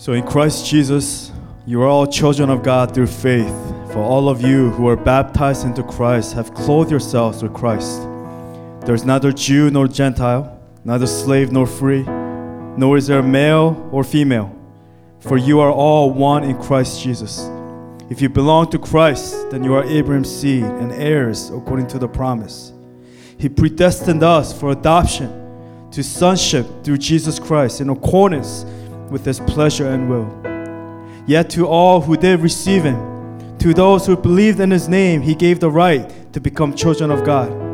So in Christ Jesus, you are all children of God through faith. For all of you who are baptized into Christ have clothed yourselves with Christ. There is neither Jew nor Gentile, neither slave nor free, nor is there male or female, for you are all one in Christ Jesus. If you belong to Christ, then you are Abraham's seed and heirs according to the promise. He predestined us for adoption to sonship through Jesus Christ in accordance with his pleasure and will. Yet to all who did receive him, to those who believed in his name, he gave the right to become children of God.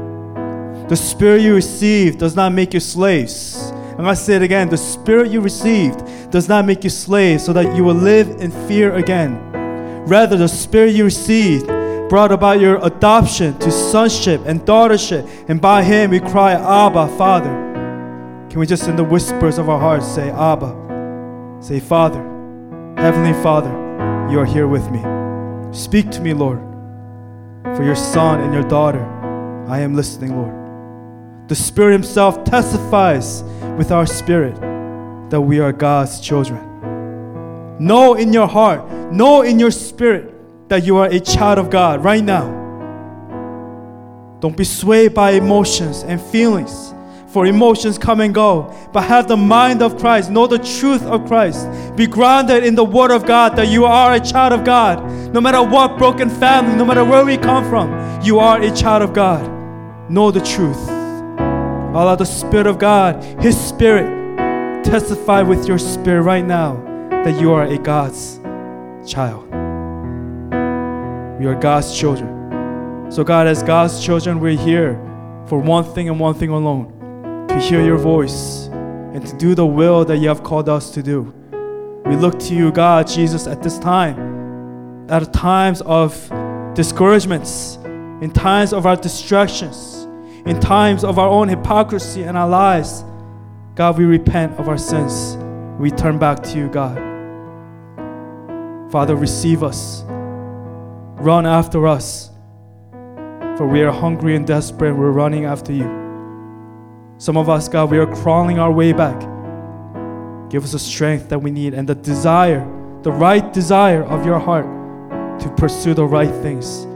The spirit you received does not make you slaves. To say it again. The spirit you received does not make you slaves so that you will live in fear again. Rather, the spirit you received brought about your adoption to sonship and daughtership, and by him we cry, Abba, Father. Can we just in the whispers of our hearts say, Abba? Say, Father, Heavenly Father, you are here with me. Speak to me, Lord. For your son and your daughter, I am listening, Lord. The Spirit Himself testifies with our spirit that we are God's children. Know in your heart, know in your spirit that you are a child of God right now. Don't be swayed by emotions and feelings for emotions come and go, but have the mind of Christ, know the truth of Christ. Be grounded in the Word of God that you are a child of God. No matter what broken family, no matter where we come from, you are a child of God. Know the truth. Allow the Spirit of God, His Spirit, testify with your spirit right now that you are a God's child. We are God's children. So, God, as God's children, we're here for one thing and one thing alone to hear your voice and to do the will that you have called us to do. We look to you, God, Jesus, at this time, at times of discouragements, in times of our distractions, in times of our own hypocrisy and our lies. God, we repent of our sins. We turn back to you, God. Father, receive us. Run after us. For we are hungry and desperate. We're running after you. Some of us, God, we are crawling our way back. Give us the strength that we need and the desire, the right desire of your heart to pursue the right things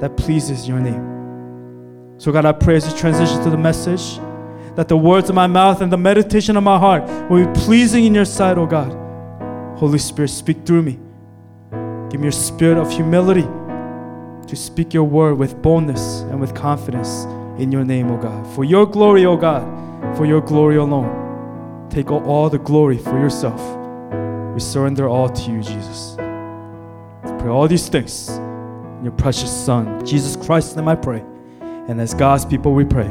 that pleases your name. So, God, I pray as you transition to the message that the words of my mouth and the meditation of my heart will be pleasing in your sight, oh God. Holy Spirit, speak through me. Give me your spirit of humility to speak your word with boldness and with confidence in your name, O God. For your glory, O God, for your glory alone. Take all, the glory for yourself. We surrender all to you, Jesus. I pray all these things in your precious Son, Jesus Christ, name I pray. And as God's people, we pray.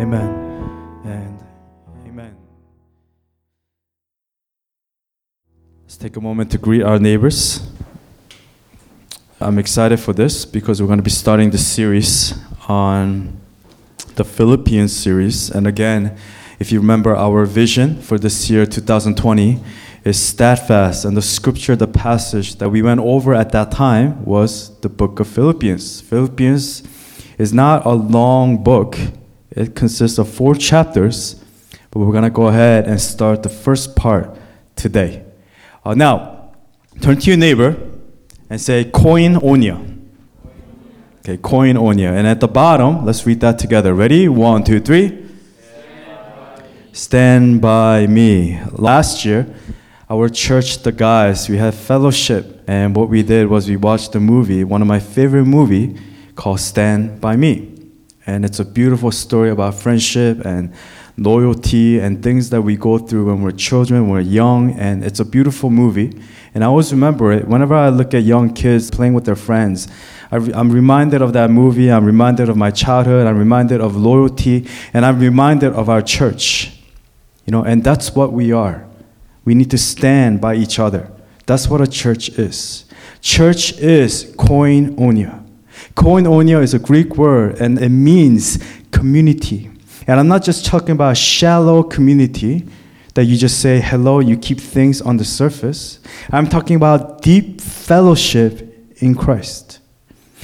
Amen. And amen. Let's take a moment to greet our neighbors. I'm excited for this because we're going to be starting the series on the Philippians series. And again, if you remember our vision for this year 2020 is steadfast and the scripture the passage that we went over at that time was the book of Philippians. Philippians is not a long book. It consists of four chapters, but we're going to go ahead and start the first part today. Uh, now, turn to your neighbor and say koinonia. Okay, koinonia. And at the bottom, let's read that together. Ready? One, two, three. Stand by me. Last year, our church, the guys, we had fellowship, and what we did was we watched a movie, one of my favorite movie, called Stand by Me, and it's a beautiful story about friendship and loyalty and things that we go through when we're children, when we're young, and it's a beautiful movie. And I always remember it whenever I look at young kids playing with their friends. I am reminded of that movie. I'm reminded of my childhood. I'm reminded of loyalty. And I'm reminded of our church. You know, and that's what we are. We need to stand by each other. That's what a church is. Church is koinonia. Koinonia is a Greek word and it means community. And I'm not just talking about a shallow community that you just say hello, you keep things on the surface. I'm talking about deep fellowship in Christ.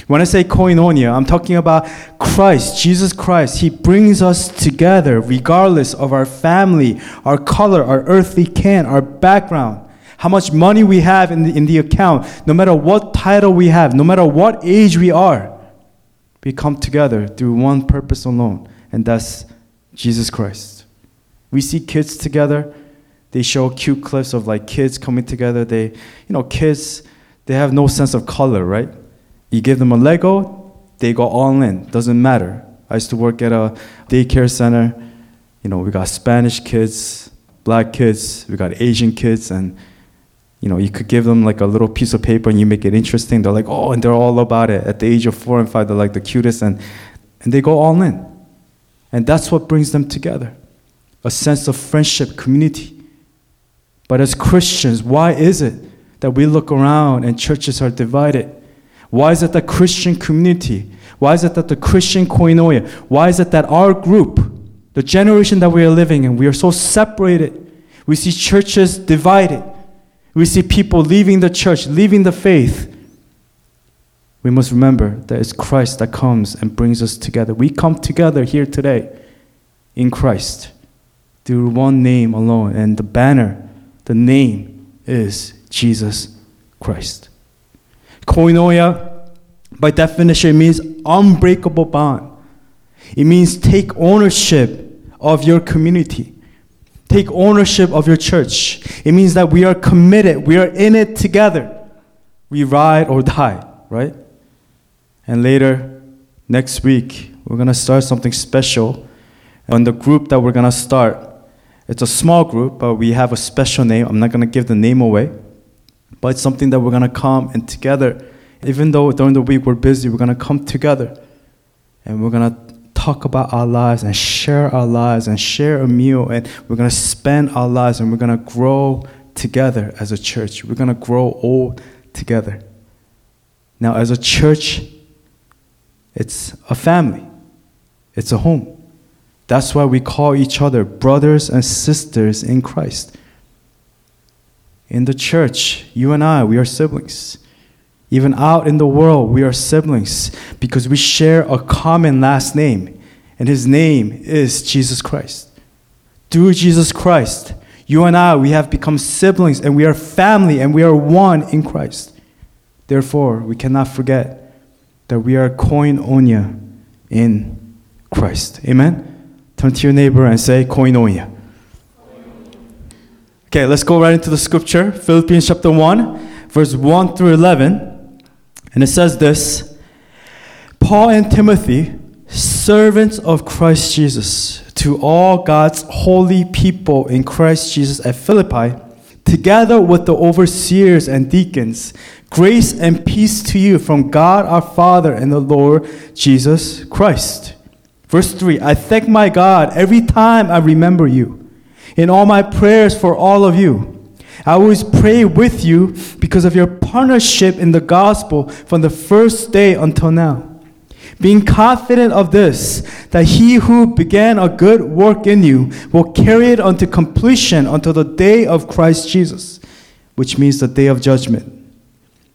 When I say koinonia, I'm talking about Christ, Jesus Christ. He brings us together regardless of our family, our color, our earthly kin, our background, how much money we have in the, in the account, no matter what title we have, no matter what age we are, we come together through one purpose alone, and that's Jesus Christ. We see kids together. They show cute clips of like kids coming together. They, you know, kids, they have no sense of color, right? You give them a Lego, they go all in. Doesn't matter. I used to work at a daycare center. You know, we got Spanish kids, black kids, we got Asian kids, and you know, you could give them like a little piece of paper and you make it interesting. They're like, oh, and they're all about it. At the age of four and five, they're like the cutest, and, and they go all in. And that's what brings them together a sense of friendship, community. But as Christians, why is it that we look around and churches are divided? Why is it that the Christian community, why is it that the Christian koinonia, why is it that our group, the generation that we are living in, we are so separated? We see churches divided. We see people leaving the church, leaving the faith. We must remember that it's Christ that comes and brings us together. We come together here today in Christ through one name alone. And the banner, the name is Jesus Christ. Koinonia, by definition, means unbreakable bond. It means take ownership of your community. Take ownership of your church. It means that we are committed. We are in it together. We ride or die, right? And later, next week, we're going to start something special. And the group that we're going to start, it's a small group, but we have a special name. I'm not going to give the name away, but it's something that we're going to come and together, even though during the week we're busy, we're going to come together and we're going to talk about our lives and share our lives and share a meal and we're going to spend our lives and we're going to grow together as a church. We're going to grow old together. Now, as a church, it's a family, it's a home. That's why we call each other brothers and sisters in Christ. In the church, you and I, we are siblings. Even out in the world, we are siblings because we share a common last name, and his name is Jesus Christ. Through Jesus Christ, you and I, we have become siblings and we are family and we are one in Christ. Therefore, we cannot forget that we are koinonia in Christ. Amen? Turn to your neighbor and say, koinonia. Okay, let's go right into the scripture. Philippians chapter 1, verse 1 through 11. And it says this Paul and Timothy, servants of Christ Jesus, to all God's holy people in Christ Jesus at Philippi, together with the overseers and deacons, grace and peace to you from God our Father and the Lord Jesus Christ. Verse 3 I thank my God every time I remember you in all my prayers for all of you. I always pray with you because of your partnership in the gospel from the first day until now. Being confident of this, that he who began a good work in you will carry it unto completion until the day of Christ Jesus, which means the day of judgment.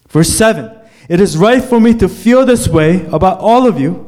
Verse 7 It is right for me to feel this way about all of you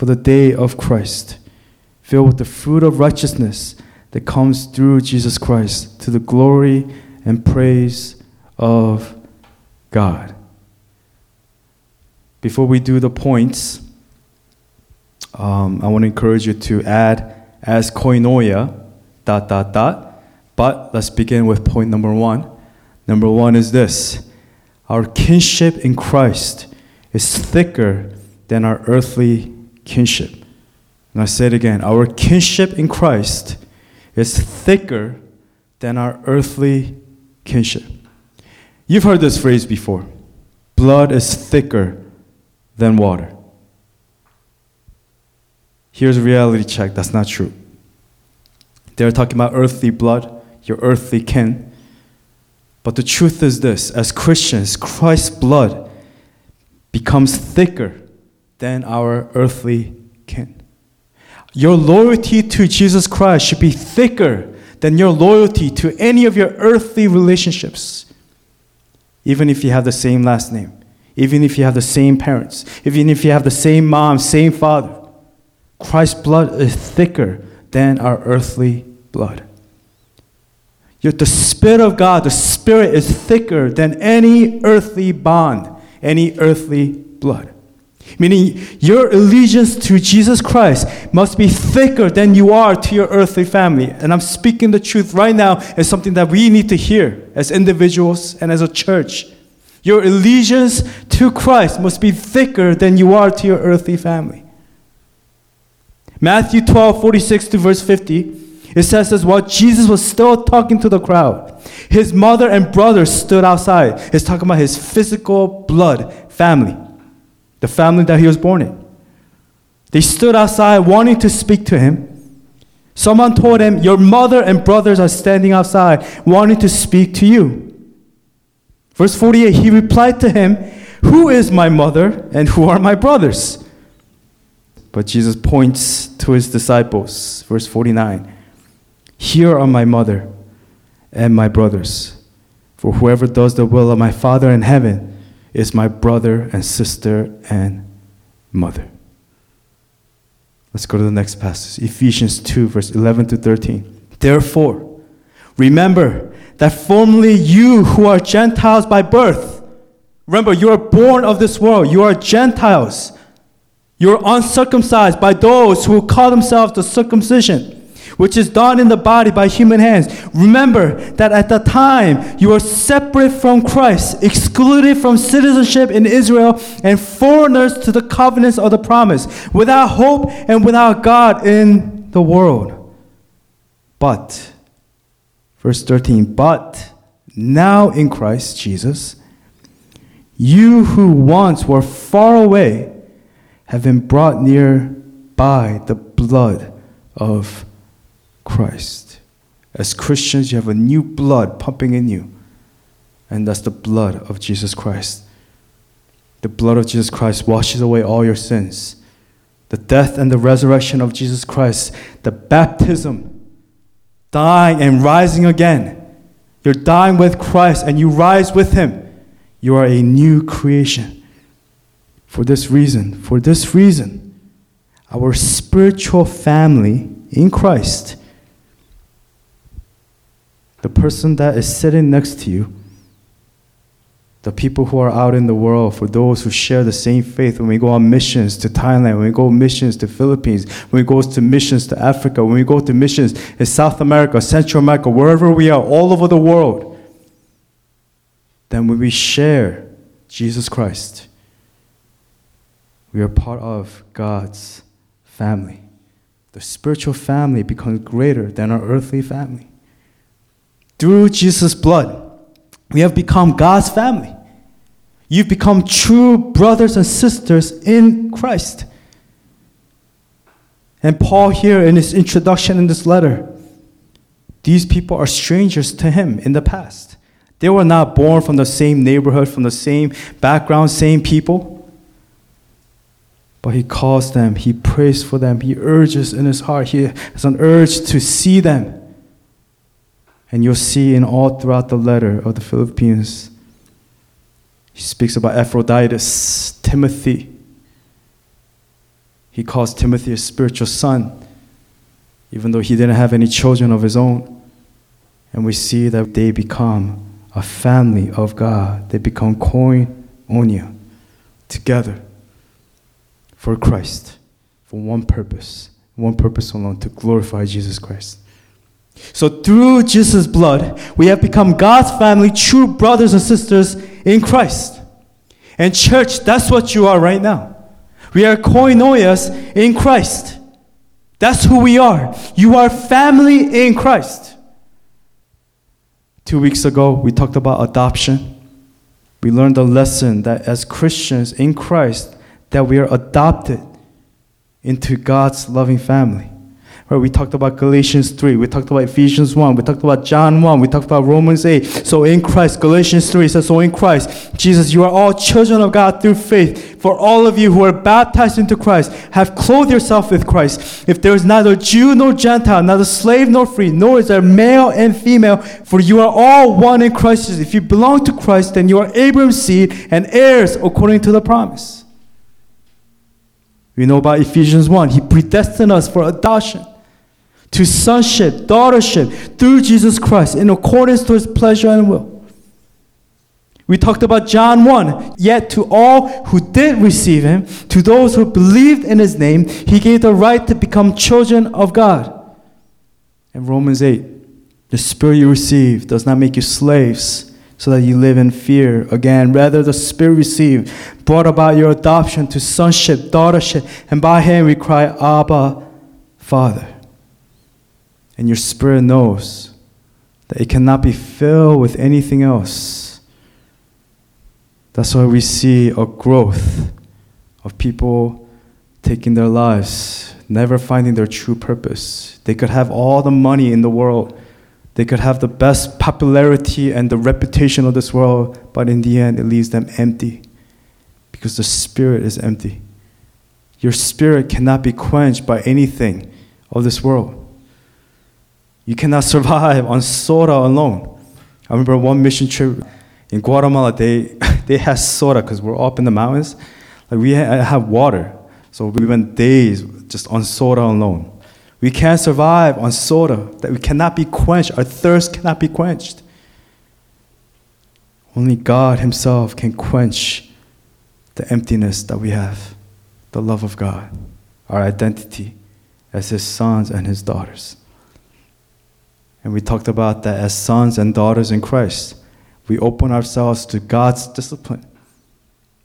for the day of Christ, filled with the fruit of righteousness that comes through Jesus Christ to the glory and praise of God. Before we do the points, um, I want to encourage you to add as koinonia, dot, dot, dot. But let's begin with point number one. Number one is this our kinship in Christ is thicker than our earthly kinship. And I say it again our kinship in Christ is thicker than our earthly kinship. You've heard this phrase before blood is thicker than water. Here's a reality check that's not true. They're talking about earthly blood, your earthly kin. But the truth is this as Christians, Christ's blood becomes thicker than our earthly kin. Your loyalty to Jesus Christ should be thicker than your loyalty to any of your earthly relationships, even if you have the same last name, even if you have the same parents, even if you have the same mom, same father. Christ's blood is thicker than our earthly blood. Yet the Spirit of God, the Spirit is thicker than any earthly bond, any earthly blood. Meaning, your allegiance to Jesus Christ must be thicker than you are to your earthly family. And I'm speaking the truth right now as something that we need to hear as individuals and as a church. Your allegiance to Christ must be thicker than you are to your earthly family. Matthew 12, 46 to verse 50, it says this while Jesus was still talking to the crowd, his mother and brothers stood outside. It's talking about his physical blood family, the family that he was born in. They stood outside wanting to speak to him. Someone told him, Your mother and brothers are standing outside wanting to speak to you. Verse 48, he replied to him, Who is my mother and who are my brothers? But Jesus points to his disciples. Verse 49 Here are my mother and my brothers. For whoever does the will of my Father in heaven is my brother and sister and mother. Let's go to the next passage Ephesians 2, verse 11 to 13. Therefore, remember that formerly you who are Gentiles by birth, remember, you are born of this world, you are Gentiles you're uncircumcised by those who call themselves the circumcision, which is done in the body by human hands. Remember that at the time you were separate from Christ, excluded from citizenship in Israel, and foreigners to the covenants of the promise, without hope and without God in the world. But, verse 13, but now in Christ Jesus, you who once were far away, have been brought near by the blood of Christ. As Christians, you have a new blood pumping in you, and that's the blood of Jesus Christ. The blood of Jesus Christ washes away all your sins. The death and the resurrection of Jesus Christ, the baptism, dying and rising again. You're dying with Christ and you rise with Him. You are a new creation. For this reason, for this reason, our spiritual family in Christ, the person that is sitting next to you, the people who are out in the world, for those who share the same faith, when we go on missions to Thailand, when we go missions to Philippines, when we go to missions to Africa, when we go to missions in South America, Central America, wherever we are, all over the world, then when we share Jesus Christ, we are part of God's family. The spiritual family becomes greater than our earthly family. Through Jesus' blood, we have become God's family. You've become true brothers and sisters in Christ. And Paul, here in his introduction in this letter, these people are strangers to him in the past. They were not born from the same neighborhood, from the same background, same people. But he calls them, he prays for them, he urges in his heart, he has an urge to see them. And you'll see in all throughout the letter of the Philippians, he speaks about Epaphroditus, Timothy. He calls Timothy a spiritual son, even though he didn't have any children of his own. And we see that they become a family of God. They become koinonia together for Christ, for one purpose, one purpose alone to glorify Jesus Christ. So, through Jesus' blood, we have become God's family, true brothers and sisters in Christ. And, church, that's what you are right now. We are koinonias in Christ. That's who we are. You are family in Christ. Two weeks ago, we talked about adoption. We learned the lesson that as Christians in Christ, that we are adopted into God's loving family. Right? We talked about Galatians 3. We talked about Ephesians 1. We talked about John 1. We talked about Romans 8. So in Christ, Galatians 3 says, So in Christ, Jesus, you are all children of God through faith. For all of you who are baptized into Christ have clothed yourself with Christ. If there is neither Jew nor Gentile, neither slave nor free, nor is there male and female, for you are all one in Christ. If you belong to Christ, then you are Abraham's seed and heirs according to the promise. We know about Ephesians 1. He predestined us for adoption to sonship, daughtership through Jesus Christ in accordance to his pleasure and will. We talked about John 1. Yet to all who did receive him, to those who believed in his name, he gave the right to become children of God. And Romans 8. The spirit you receive does not make you slaves so that you live in fear again. Rather, the spirit received brought about your adoption to sonship, daughtership, and by him we cry, Abba, Father and your spirit knows that it cannot be filled with anything else. That's why we see a growth of people taking their lives, never finding their true purpose. They could have all the money in the world, they could have the best popularity and the reputation of this world, but in the end, it leaves them empty because the spirit is empty. Your spirit cannot be quenched by anything of this world. You cannot survive on soda alone. I remember one mission trip in Guatemala, they, they had soda because we're up in the mountains. Like we have water. So we went days just on soda alone. We can't survive on soda, that we cannot be quenched. Our thirst cannot be quenched. Only God Himself can quench the emptiness that we have, the love of God, our identity as His sons and His daughters. And we talked about that as sons and daughters in Christ. We open ourselves to God's discipline.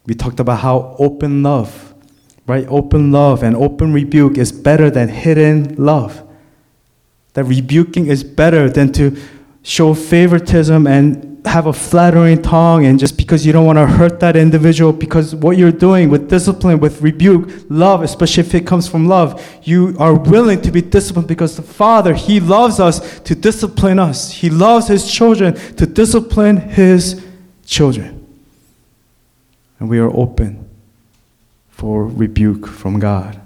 We talked about how open love, right? Open love and open rebuke is better than hidden love. That rebuking is better than to show favoritism and have a flattering tongue and just because you don't want to hurt that individual because what you're doing with discipline with rebuke love especially if it comes from love you are willing to be disciplined because the father he loves us to discipline us. He loves his children to discipline his children. And we are open for rebuke from god.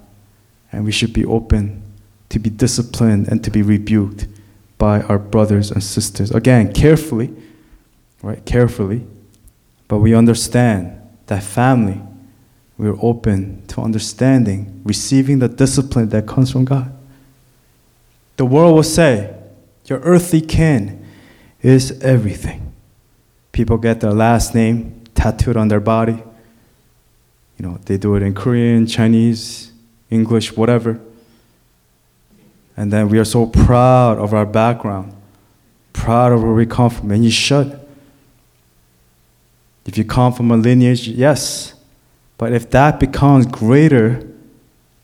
And we should be open to be disciplined and to be rebuked by our brothers and sisters. Again carefully right, carefully, but we understand that family, we're open to understanding, receiving the discipline that comes from God. The world will say, your earthly kin is everything. People get their last name tattooed on their body. You know, they do it in Korean, Chinese, English, whatever. And then we are so proud of our background, proud of where we come from, and you should. If you come from a lineage, yes. But if that becomes greater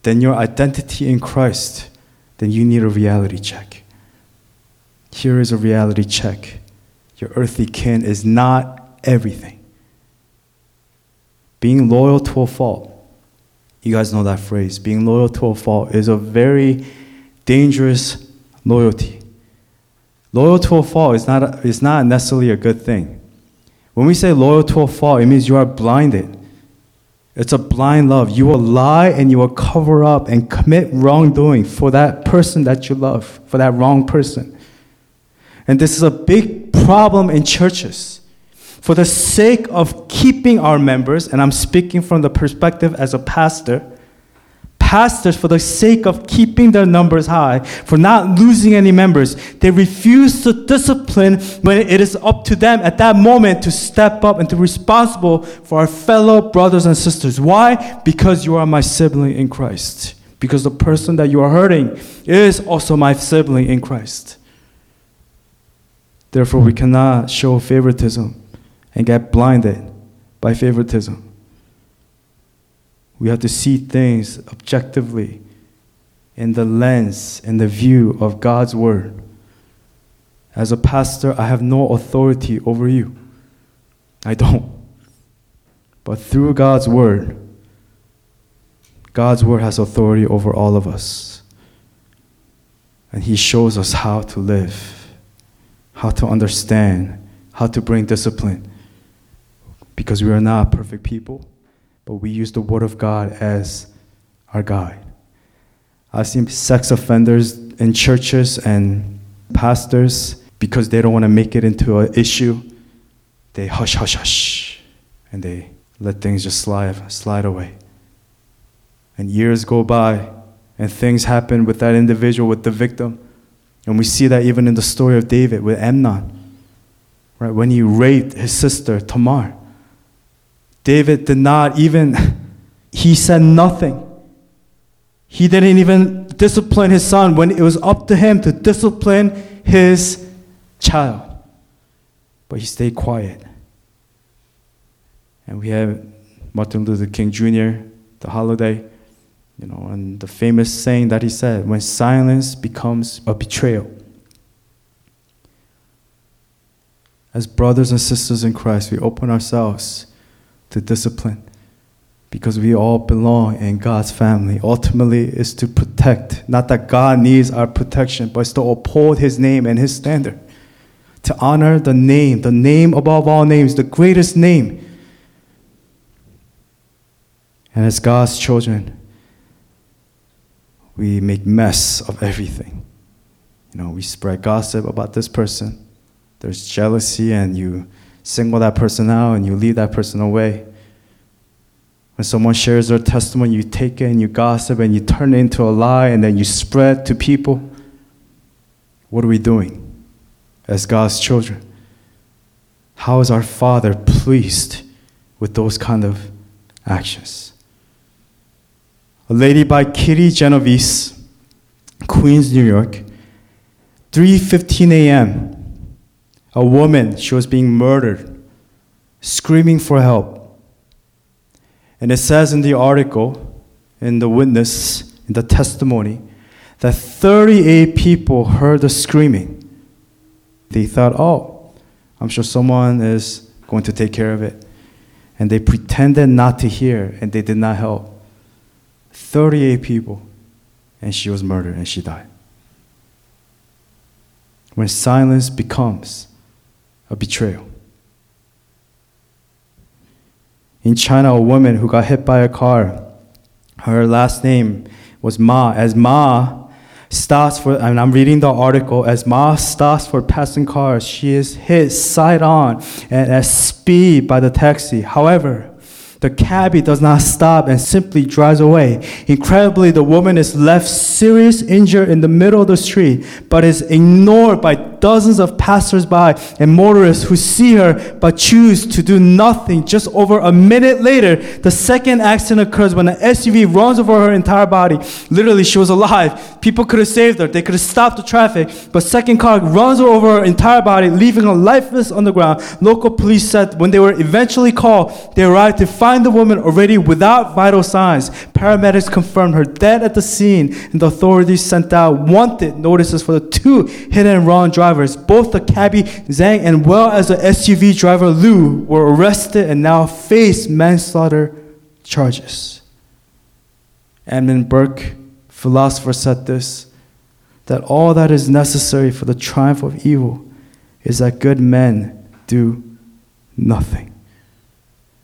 than your identity in Christ, then you need a reality check. Here is a reality check. Your earthly kin is not everything. Being loyal to a fault, you guys know that phrase. Being loyal to a fault is a very dangerous loyalty. Loyal to a fault is not, a, is not necessarily a good thing. When we say loyal to a fault, it means you are blinded. It's a blind love. You will lie and you will cover up and commit wrongdoing for that person that you love, for that wrong person. And this is a big problem in churches. For the sake of keeping our members, and I'm speaking from the perspective as a pastor, pastors, for the sake of keeping their numbers high, for not losing any members, they refuse to discipline when it is up to them at that moment to step up and to be responsible for our fellow brothers and sisters. Why? Because you are my sibling in Christ. Because the person that you are hurting is also my sibling in Christ. Therefore, we cannot show favoritism and get blinded by favoritism. We have to see things objectively in the lens, in the view of God's Word. As a pastor, I have no authority over you. I don't. But through God's Word, God's Word has authority over all of us. And He shows us how to live, how to understand, how to bring discipline. Because we are not perfect people, but we use the Word of God as our guide. I've seen sex offenders in churches and pastors because they don't want to make it into an issue. They hush, hush, hush, and they let things just slide, slide away. And years go by, and things happen with that individual, with the victim. And we see that even in the story of David with Amnon, right? When he raped his sister Tamar, David did not even, he said nothing. He didn't even discipline his son when it was up to him to discipline his child. But he stayed quiet. And we have Martin Luther King Jr., the holiday, you know, and the famous saying that he said when silence becomes a betrayal. As brothers and sisters in Christ, we open ourselves to discipline because we all belong in God's family. Ultimately, is to protect. Not that God needs our protection, but it's to uphold His name and His standard. To honor the name, the name above all names, the greatest name. And as God's children, we make mess of everything. You know, we spread gossip about this person. There's jealousy, and you single that person out and you leave that person away. When someone shares their testimony, you take it and you gossip and you turn it into a lie and then you spread to people. What are we doing as God's children? How is our Father pleased with those kind of actions? A lady by Kitty Genovese, Queens, New York, 3:15 a.m. A woman, she was being murdered, screaming for help. And it says in the article, in the witness, in the testimony, that 38 people heard the screaming. They thought, oh, I'm sure someone is going to take care of it. And they pretended not to hear and they did not help. 38 people, and she was murdered and she died. When silence becomes a betrayal. In China, a woman who got hit by a car, her last name was Ma. As Ma stops for, and I'm reading the article, as Ma stops for passing cars, she is hit side on and at speed by the taxi. However, the cabbie does not stop and simply drives away. Incredibly, the woman is left serious injured in the middle of the street, but is ignored by dozens of passersby and motorists who see her but choose to do nothing. Just over a minute later, the second accident occurs when an SUV runs over her entire body. Literally, she was alive. People could have saved her. They could have stopped the traffic, but second car runs over her entire body, leaving her lifeless on the ground. Local police said when they were eventually called, they arrived to find the woman already without vital signs. Paramedics confirmed her dead at the scene, and the authorities sent out wanted notices for the two hit and run drivers. Both the cabbie Zhang and well as the SUV driver Lu were arrested and now face manslaughter charges. Edmund Burke, philosopher, said this that all that is necessary for the triumph of evil is that good men do nothing.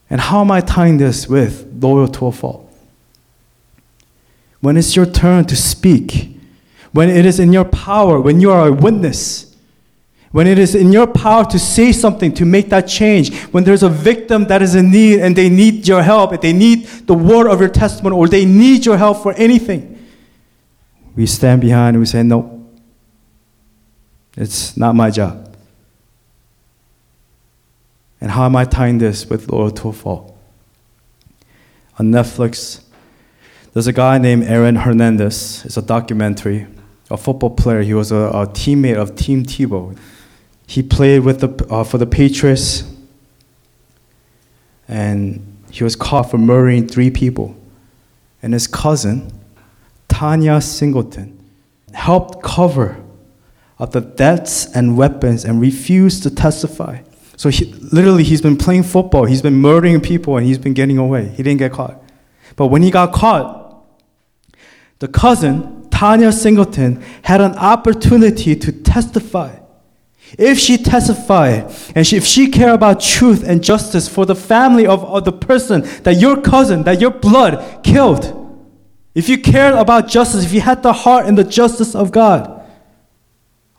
And how am I tying this with loyal to a fault? When it's your turn to speak, when it is in your power, when you are a witness, when it is in your power to say something to make that change, when there's a victim that is in need and they need your help, if they need the word of your testimony or they need your help for anything, we stand behind and we say, No, it's not my job. And how am I tying this with loyal to a fault? On Netflix, there's a guy named Aaron Hernandez. It's a documentary, a football player. He was a, a teammate of Tim Tebow. He played with the, uh, for the Patriots, and he was caught for murdering three people. And his cousin, Tanya Singleton, helped cover up the deaths and weapons and refused to testify. So he, literally, he's been playing football, he's been murdering people, and he's been getting away. He didn't get caught. But when he got caught, the cousin, Tanya Singleton had an opportunity to testify. If she testified and she, if she cared about truth and justice for the family of, of the person that your cousin, that your blood killed, if you cared about justice, if you had the heart and the justice of God,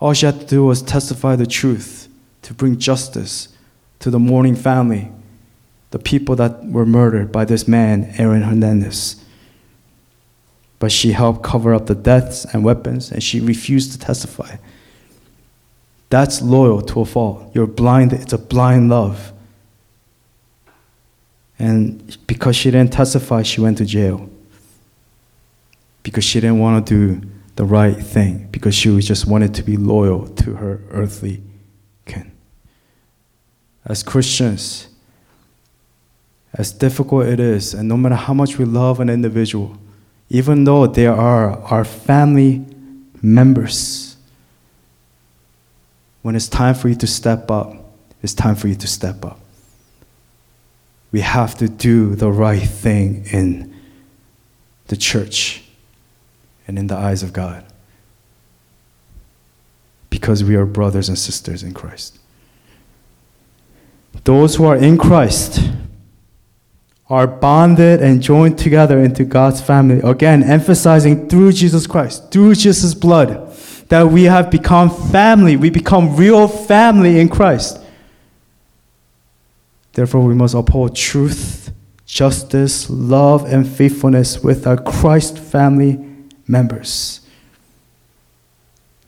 all she had to do was testify the truth to bring justice to the mourning family, the people that were murdered by this man, Aaron Hernandez but she helped cover up the deaths and weapons, and she refused to testify. That's loyal to a fault. You're blind, it's a blind love. And because she didn't testify, she went to jail. Because she didn't want to do the right thing, because she just wanted to be loyal to her earthly kin. As Christians, as difficult it is, and no matter how much we love an individual, even though they are our family members. When it's time for you to step up, it's time for you to step up. We have to do the right thing in the church and in the eyes of God because we are brothers and sisters in Christ. Those who are in Christ, are bonded and joined together into God's family. Again, emphasizing through Jesus Christ, through Jesus' blood, that we have become family. We become real family in Christ. Therefore, we must uphold truth, justice, love, and faithfulness with our Christ family members.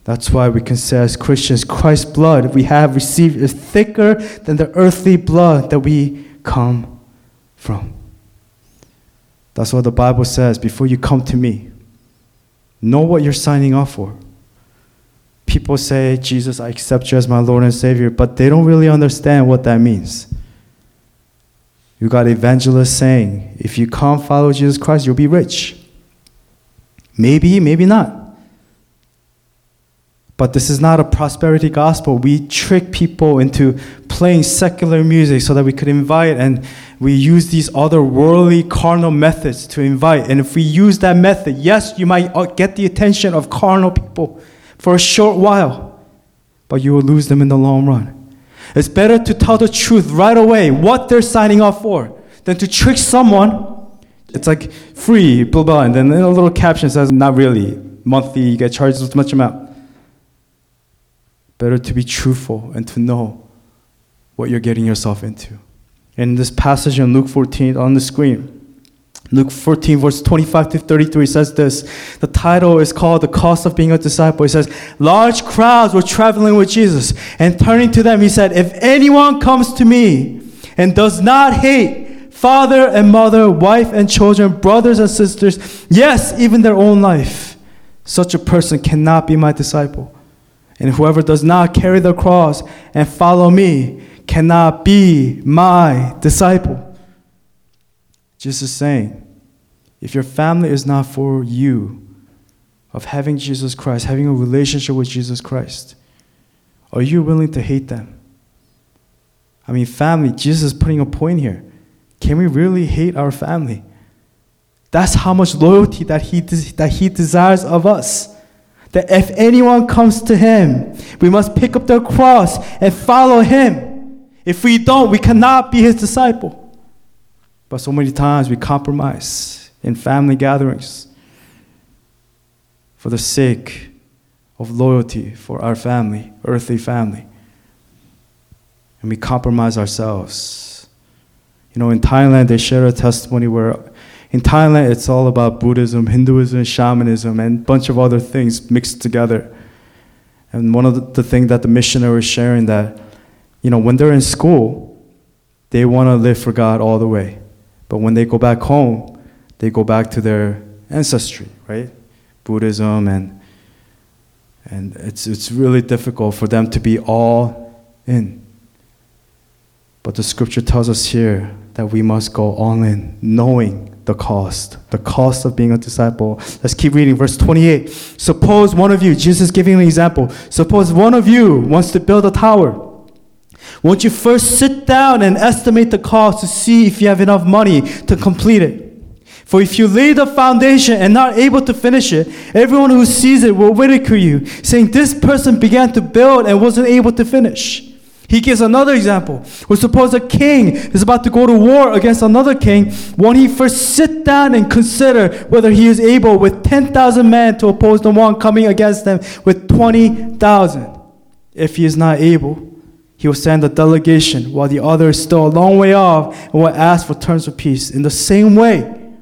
That's why we can say, as Christians, Christ's blood we have received is thicker than the earthly blood that we come from. That's what the Bible says before you come to me. Know what you're signing up for. People say, Jesus, I accept you as my Lord and Savior, but they don't really understand what that means. You got evangelists saying, if you come follow Jesus Christ, you'll be rich. Maybe, maybe not. But this is not a prosperity gospel. We trick people into playing secular music so that we could invite, and we use these other worldly, carnal methods to invite. And if we use that method, yes, you might uh, get the attention of carnal people for a short while, but you will lose them in the long run. It's better to tell the truth right away, what they're signing up for, than to trick someone. It's like free, blah, blah, and then a little caption says, not really. Monthly, you get charged this much amount. Better to be truthful and to know what you're getting yourself into. In this passage in Luke 14 on the screen, Luke 14, verse 25 to 33 says this. The title is called The Cost of Being a Disciple. He says, Large crowds were traveling with Jesus, and turning to them, he said, If anyone comes to me and does not hate father and mother, wife and children, brothers and sisters, yes, even their own life, such a person cannot be my disciple. And whoever does not carry the cross and follow me cannot be my disciple. Jesus is saying, if your family is not for you, of having Jesus Christ, having a relationship with Jesus Christ, are you willing to hate them? I mean, family, Jesus is putting a point here. Can we really hate our family? That's how much loyalty that he, that he desires of us that if anyone comes to him, we must pick up their cross and follow him. If we don't, we cannot be his disciple. But so many times we compromise in family gatherings for the sake of loyalty for our family, earthly family. And we compromise ourselves. You know, in Thailand, they share a testimony where in Thailand, it's all about Buddhism, Hinduism, shamanism, and a bunch of other things mixed together. And one of the, the things that the missionary was sharing that, you know, when they're in school, they want to live for God all the way. But when they go back home, they go back to their ancestry, right? Buddhism and and it's it's really difficult for them to be all in. But the scripture tells us here that we must go all in, knowing the cost, the cost of being a disciple. Let's keep reading verse 28. Suppose one of you, Jesus giving an example, suppose one of you wants to build a tower. Won't you first sit down and estimate the cost to see if you have enough money to complete it? For if you lay the foundation and not able to finish it, everyone who sees it will ridicule you, saying, This person began to build and wasn't able to finish. He gives another example. Well, suppose a king is about to go to war against another king. Won't he first sit down and consider whether he is able with 10,000 men to oppose the one coming against them with 20,000? If he is not able, he will send a delegation while the other is still a long way off and will ask for terms of peace. In the same way,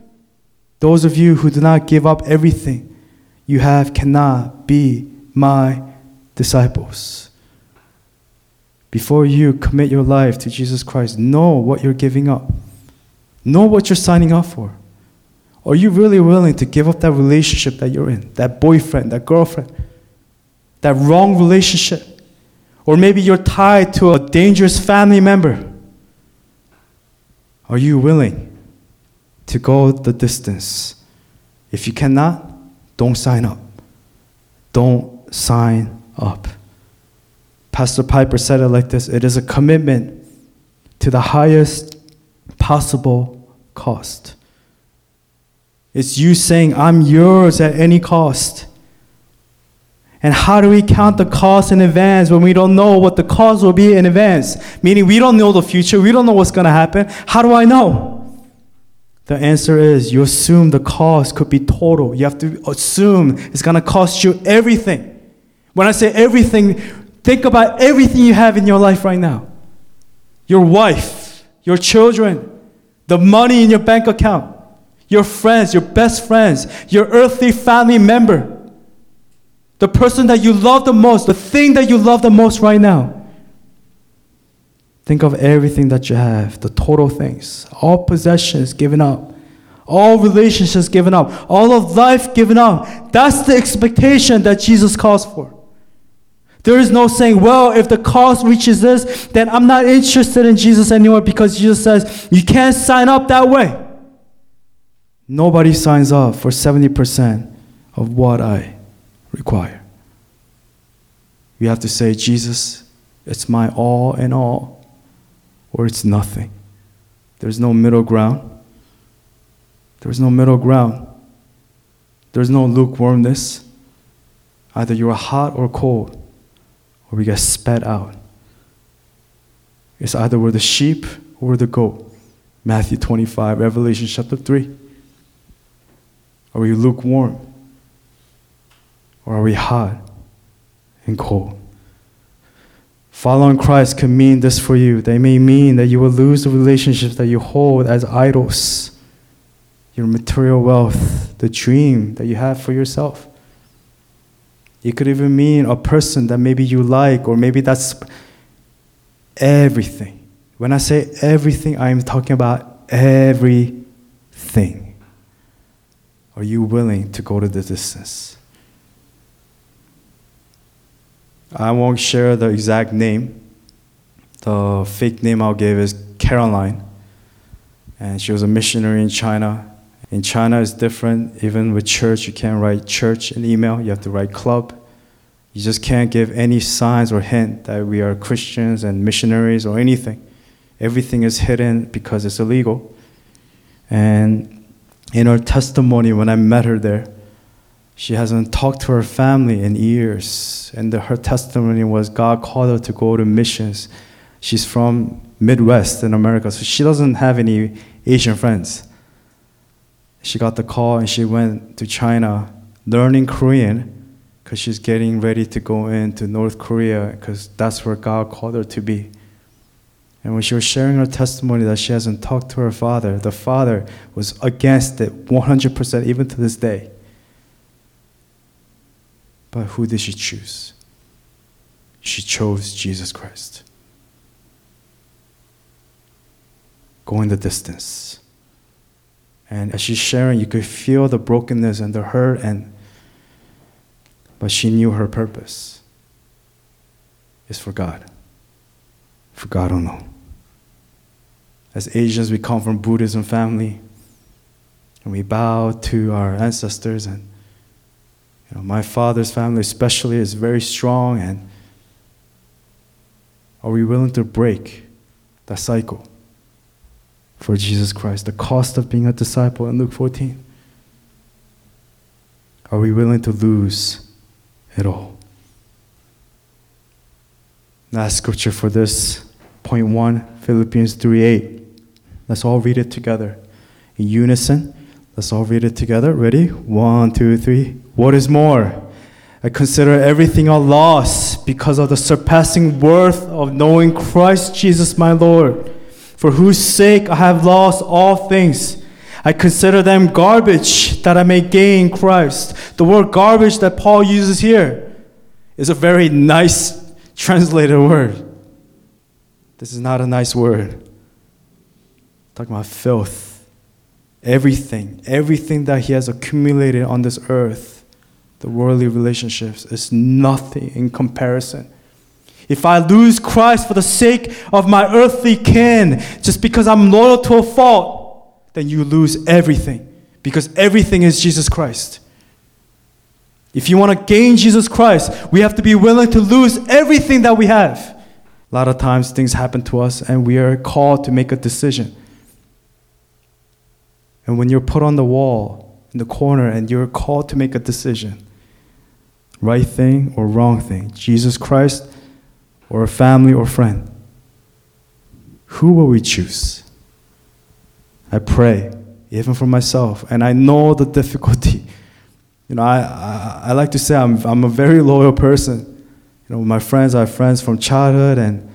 those of you who do not give up everything you have cannot be my disciples. Before you commit your life to Jesus Christ, know what you're giving up. Know what you're signing up for. Are you really willing to give up that relationship that you're in, that boyfriend, that girlfriend, that wrong relationship? Or maybe you're tied to a dangerous family member. Are you willing to go the distance? If you cannot, don't sign up. Don't sign up. Pastor Piper said it like this it is a commitment to the highest possible cost. It's you saying, I'm yours at any cost. And how do we count the cost in advance when we don't know what the cost will be in advance? Meaning we don't know the future, we don't know what's going to happen. How do I know? The answer is you assume the cost could be total. You have to assume it's going to cost you everything. When I say everything, think about everything you have in your life right now your wife, your children, the money in your bank account, your friends, your best friends, your earthly family member the person that you love the most, the thing that you love the most right now. Think of everything that you have, the total things, all possessions given up, all relationships given up, all of life given up. That's the expectation that Jesus calls for. There is no saying, well, if the cost reaches this, then I'm not interested in Jesus anymore because Jesus says, you can't sign up that way. Nobody signs up for 70% of what I require. We have to say, Jesus, it's my all in all, or it's nothing. There's no middle ground. There's no middle ground. There's no lukewarmness. Either you're hot or cold, or we get spat out. It's either we're the sheep or we're the goat. Matthew 25, Revelation chapter 3. Are we lukewarm? Or are we hot and cold? Following Christ can mean this for you. They may mean that you will lose the relationships that you hold as idols, your material wealth, the dream that you have for yourself. It could even mean a person that maybe you like, or maybe that's everything. When I say everything, I am talking about everything. Are you willing to go to the distance? I won't share the exact name. The fake name I'll give is Caroline. And she was a missionary in China. In China, it's different. Even with church, you can't write church in email, you have to write club. You just can't give any signs or hint that we are Christians and missionaries or anything. Everything is hidden because it's illegal. And in her testimony, when I met her there, she hasn't talked to her family in years. And the, her testimony was God called her to go to missions. She's from Midwest in America, so she doesn't have any Asian friends. She got the call and she went to China learning Korean because she's getting ready to go into North Korea because that's where God called her to be. And when she was sharing her testimony that she hasn't talked to her father, the father was against it 100%, even to this day. But who did she choose? She chose Jesus Christ. Going the distance. And as she's sharing, you could feel the brokenness and the hurt and but she knew her purpose is for God. For God alone. As Asians, we come from Buddhism family, and we bow to our ancestors and you know, my father's family, especially, is very strong. And are we willing to break that cycle for Jesus Christ, the cost of being a disciple in Luke 14. Are we willing to lose it all? Last scripture for this, point one, Philippians 3 8. Let's all read it together. In unison, let's all read it together. Ready? One, two, three. What is more? I consider everything a loss because of the surpassing worth of knowing Christ Jesus my Lord, for whose sake I have lost all things. I consider them garbage that I may gain Christ. The word garbage that Paul uses here is a very nice translated word. This is not a nice word. talking about filth. Everything, everything that he has accumulated on this earth the worldly relationships is nothing in comparison. If I lose Christ for the sake of my earthly kin, just because I'm loyal to a fault, then you lose everything because everything is Jesus Christ. If you want to gain Jesus Christ, we have to be willing to lose everything that we have. A lot of times things happen to us and we are called to make a decision. And when you're put on the wall in the corner and you're called to make a decision, right thing or wrong thing, Jesus Christ or a family or friend? Who will we choose? I pray, even for myself, and I know the difficulty. You know, I, I, I like to say I'm, I'm a very loyal person. You know, my friends, have friends from childhood, and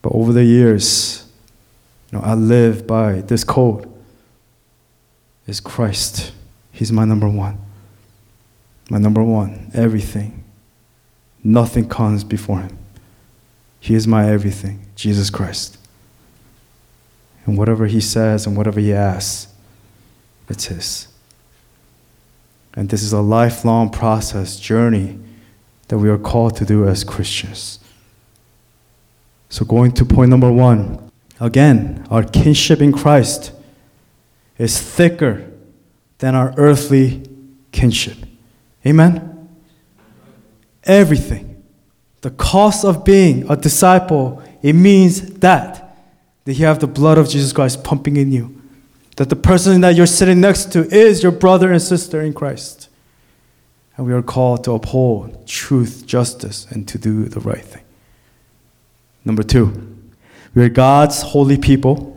but over the years, you know, I live by this code. Is Christ. He's my number one. My number one, everything. Nothing comes before him. He is my everything, Jesus Christ. And whatever he says and whatever he asks, it's his. And this is a lifelong process, journey that we are called to do as Christians. So, going to point number one again, our kinship in Christ is thicker than our earthly kinship. Amen? Everything. The cost of being a disciple, it means that. That you have the blood of Jesus Christ pumping in you. That the person that you're sitting next to is your brother and sister in Christ. And we are called to uphold truth, justice, and to do the right thing. Number two, we are God's holy people.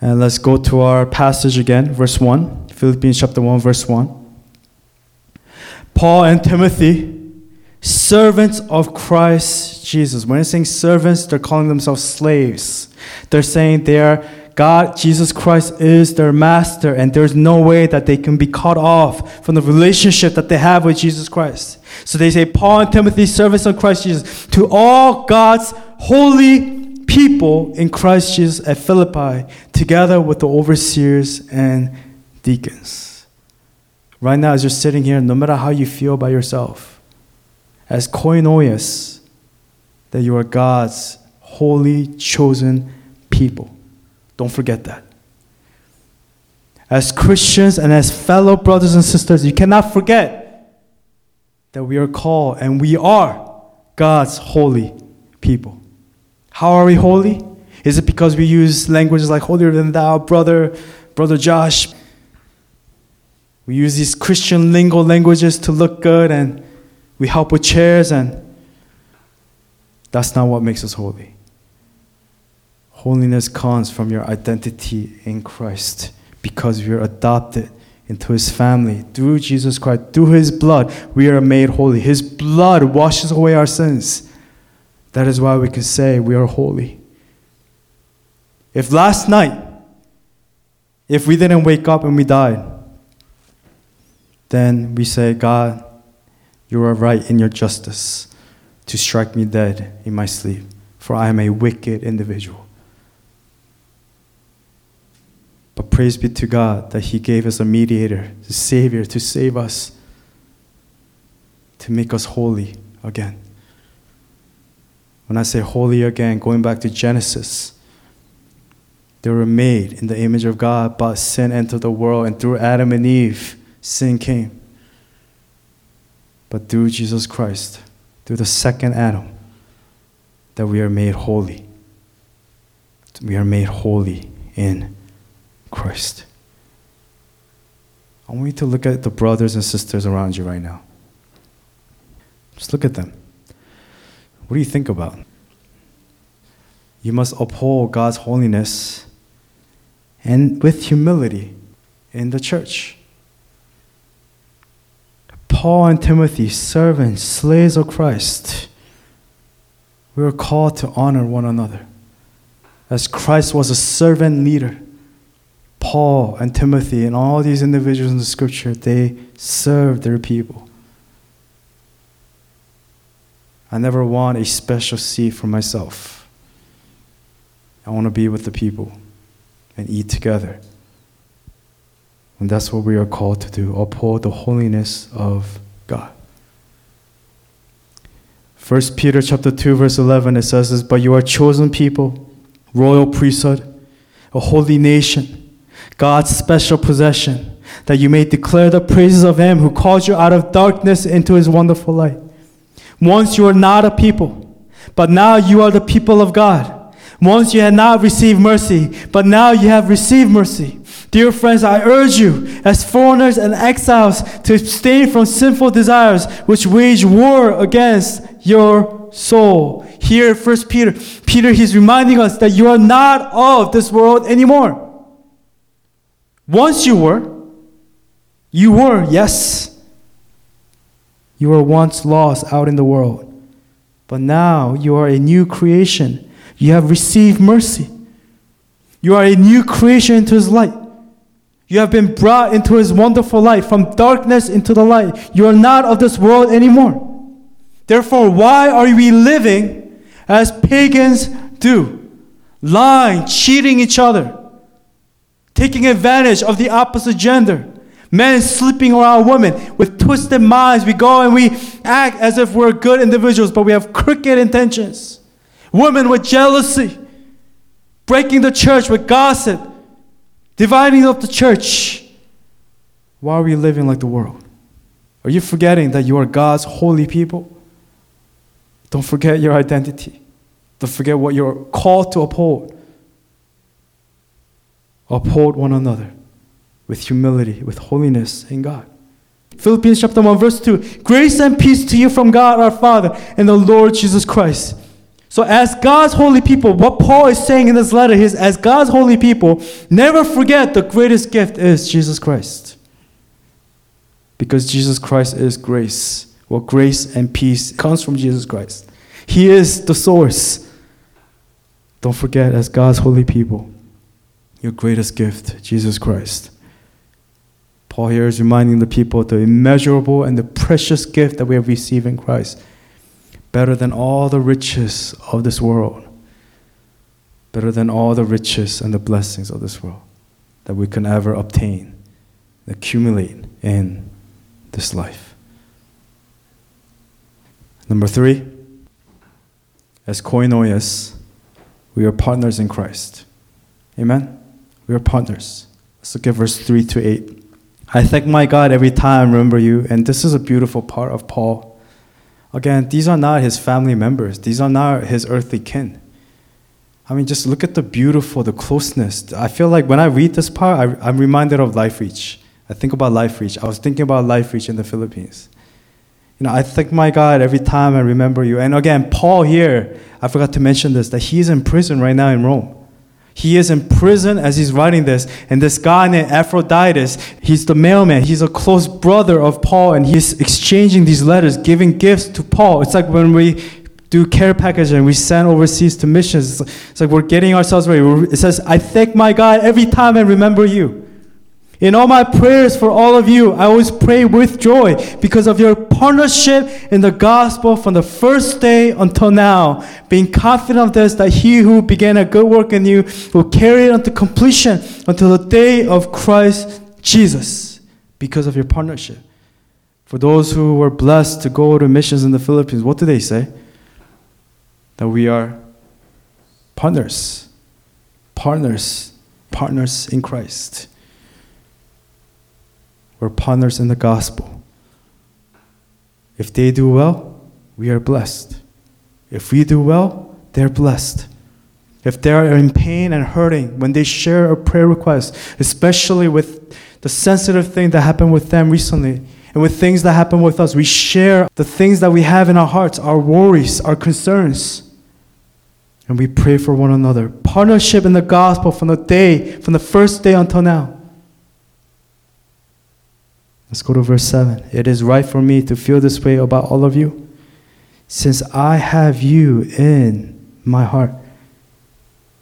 And let's go to our passage again, verse 1, Philippians chapter 1, verse 1. Paul and Timothy, servants of Christ Jesus. When they're saying servants, they're calling themselves slaves. They're saying they are God, Jesus Christ is their master, and there's no way that they can be cut off from the relationship that they have with Jesus Christ. So they say, Paul and Timothy, servants of Christ Jesus, to all God's holy people in Christ Jesus at Philippi, together with the overseers and deacons. Right now, as you're sitting here, no matter how you feel by yourself, as koinonias, that you are God's holy, chosen people. Don't forget that. As Christians and as fellow brothers and sisters, you cannot forget that we are called and we are God's holy people. How are we holy? Is it because we use languages like holier than thou, brother, brother Josh? We use these Christian lingo languages to look good and we help with chairs, and that's not what makes us holy. Holiness comes from your identity in Christ because we are adopted into his family through Jesus Christ, through his blood, we are made holy. His blood washes away our sins. That is why we can say we are holy. If last night, if we didn't wake up and we died, then we say, God, you are right in your justice to strike me dead in my sleep, for I am a wicked individual. But praise be to God that He gave us a mediator, a Savior, to save us, to make us holy again. When I say holy again, going back to Genesis, they were made in the image of God, but sin entered the world, and through Adam and Eve, sin came. But through Jesus Christ, through the second Adam, that we are made holy. We are made holy in Christ. I want you to look at the brothers and sisters around you right now. Just look at them. What do you think about? You must uphold God's holiness and with humility in the church. Paul and Timothy, servants, slaves of Christ, we are called to honor one another. As Christ was a servant leader, Paul and Timothy and all these individuals in the scripture, they served their people. I never want a special seat for myself. I want to be with the people and eat together. And that's what we are called to do uphold the holiness of God. 1 Peter chapter 2 verse 11 it says this but you are chosen people royal priesthood a holy nation God's special possession that you may declare the praises of him who called you out of darkness into his wonderful light. Once you were not a people but now you are the people of God. Once you had not received mercy but now you have received mercy Dear friends, I urge you, as foreigners and exiles, to abstain from sinful desires which wage war against your soul. Here, First Peter, Peter, he's reminding us that you are not of this world anymore. Once you were, you were, yes. You were once lost out in the world, but now you are a new creation. You have received mercy. You are a new creation into His light. You have been brought into His wonderful light, from darkness into the light. You are not of this world anymore. Therefore, why are we living as pagans do? Lying, cheating each other, taking advantage of the opposite gender. Men sleeping around women with twisted minds. We go and we act as if we're good individuals, but we have crooked intentions. Women with jealousy, breaking the church with gossip, dividing up the church. Why are we living like the world? Are you forgetting that you are God's holy people? Don't forget your identity. Don't forget what you're called to uphold. Uphold one another with humility, with holiness in God. Philippians chapter 1, verse 2 Grace and peace to you from God our Father and the Lord Jesus Christ. So, as God's holy people, what Paul is saying in this letter is as God's holy people, never forget the greatest gift is Jesus Christ. Because Jesus Christ is grace. Well, grace and peace comes from Jesus Christ. He is the source. Don't forget, as God's holy people, your greatest gift, Jesus Christ. Paul here is reminding the people of the immeasurable and the precious gift that we have received in Christ better than all the riches of this world, better than all the riches and the blessings of this world that we can ever obtain, accumulate in this life. Number three, as koinonias, we are partners in Christ. Amen? We are partners. Let's look at verse 3 to 8. I thank my God every time I remember you, and this is a beautiful part of Paul Again, these are not his family members, these are not his earthly kin. I mean, just look at the beautiful, the closeness. I feel like when I read this part, I, am reminded of Life Reach. I think about Life Reach. I was thinking about Life Reach in the Philippines. You know, I thank my God every time I remember you. And again, Paul here, I forgot to mention this, that he's in prison right now in Rome. He is in prison as he's writing this. And this guy named Epaphroditus, he's the mailman. He's a close brother of Paul, and he's exchanging these letters, giving gifts to Paul. It's like when we do care packaging, we send overseas to missions. It's like we're getting ourselves ready. It says, I thank my God every time I remember you. In all my prayers for all of you, I always pray with joy because of your partnership in the gospel from the first day until now, being confident of this, that he who began a good work in you will carry it unto completion until the day of Christ Jesus, because of your partnership. For those who were blessed to go to missions in the Philippines, what do they say? That we are partners, partners, partners in Christ. We're partners in the gospel. If they do well, we are blessed. If we do well, they're blessed. if they are in pain and hurting, when they share a prayer request, especially with the sensitive thing that happened with them recently, and with things that happen with us, we share the things that we have in our hearts, our worries, our concerns. And we pray for one another. Partnership in the gospel from the day, from the first day until now. Let's go to verse 7. It is right for me to feel this way about all of you, since I have you in my heart.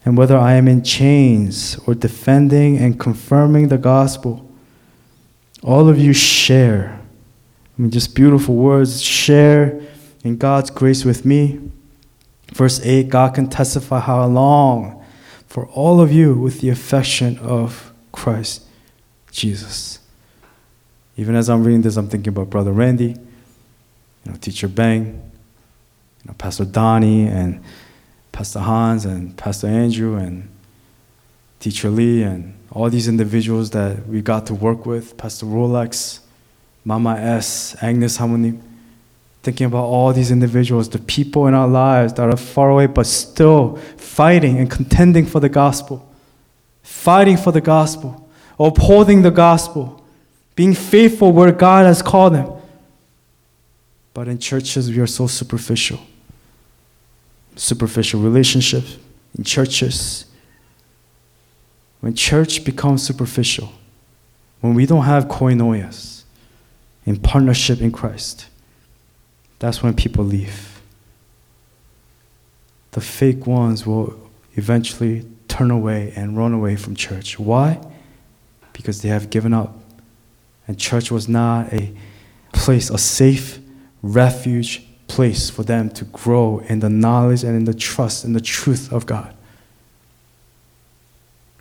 And whether I am in chains or defending and confirming the gospel, all of you share. I mean, just beautiful words. Share in God's grace with me. Verse 8 God can testify how long for all of you with the affection of Christ Jesus. Even as I'm reading this, I'm thinking about Brother Randy, you know, Teacher Bang, you know, Pastor Donnie, and Pastor Hans, and Pastor Andrew, and Teacher Lee, and all these individuals that we got to work with, Pastor Rolex, Mama S, Agnes Harmony, thinking about all these individuals, the people in our lives that are far away but still fighting and contending for the gospel, fighting for the gospel, upholding the gospel being faithful where God has called them. But in churches, we are so superficial. Superficial relationships in churches. When church becomes superficial, when we don't have koinonias in partnership in Christ, that's when people leave. The fake ones will eventually turn away and run away from church. Why? Because they have given up and church was not a place, a safe refuge place for them to grow in the knowledge and in the trust and the truth of God.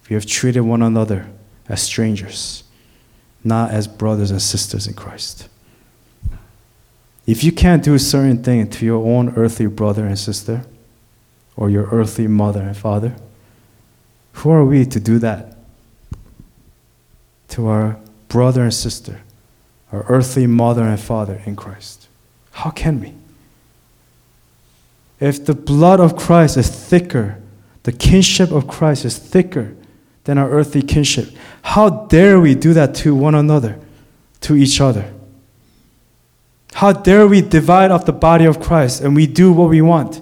We have treated one another as strangers, not as brothers and sisters in Christ. If you can't do a certain thing to your own earthly brother and sister, or your earthly mother and father, who are we to do that to our brother and sister, our earthly mother and father in Christ? How can we? If the blood of Christ is thicker, the kinship of Christ is thicker than our earthly kinship, how dare we do that to one another, to each other? How dare we divide up the body of Christ and we do what we want?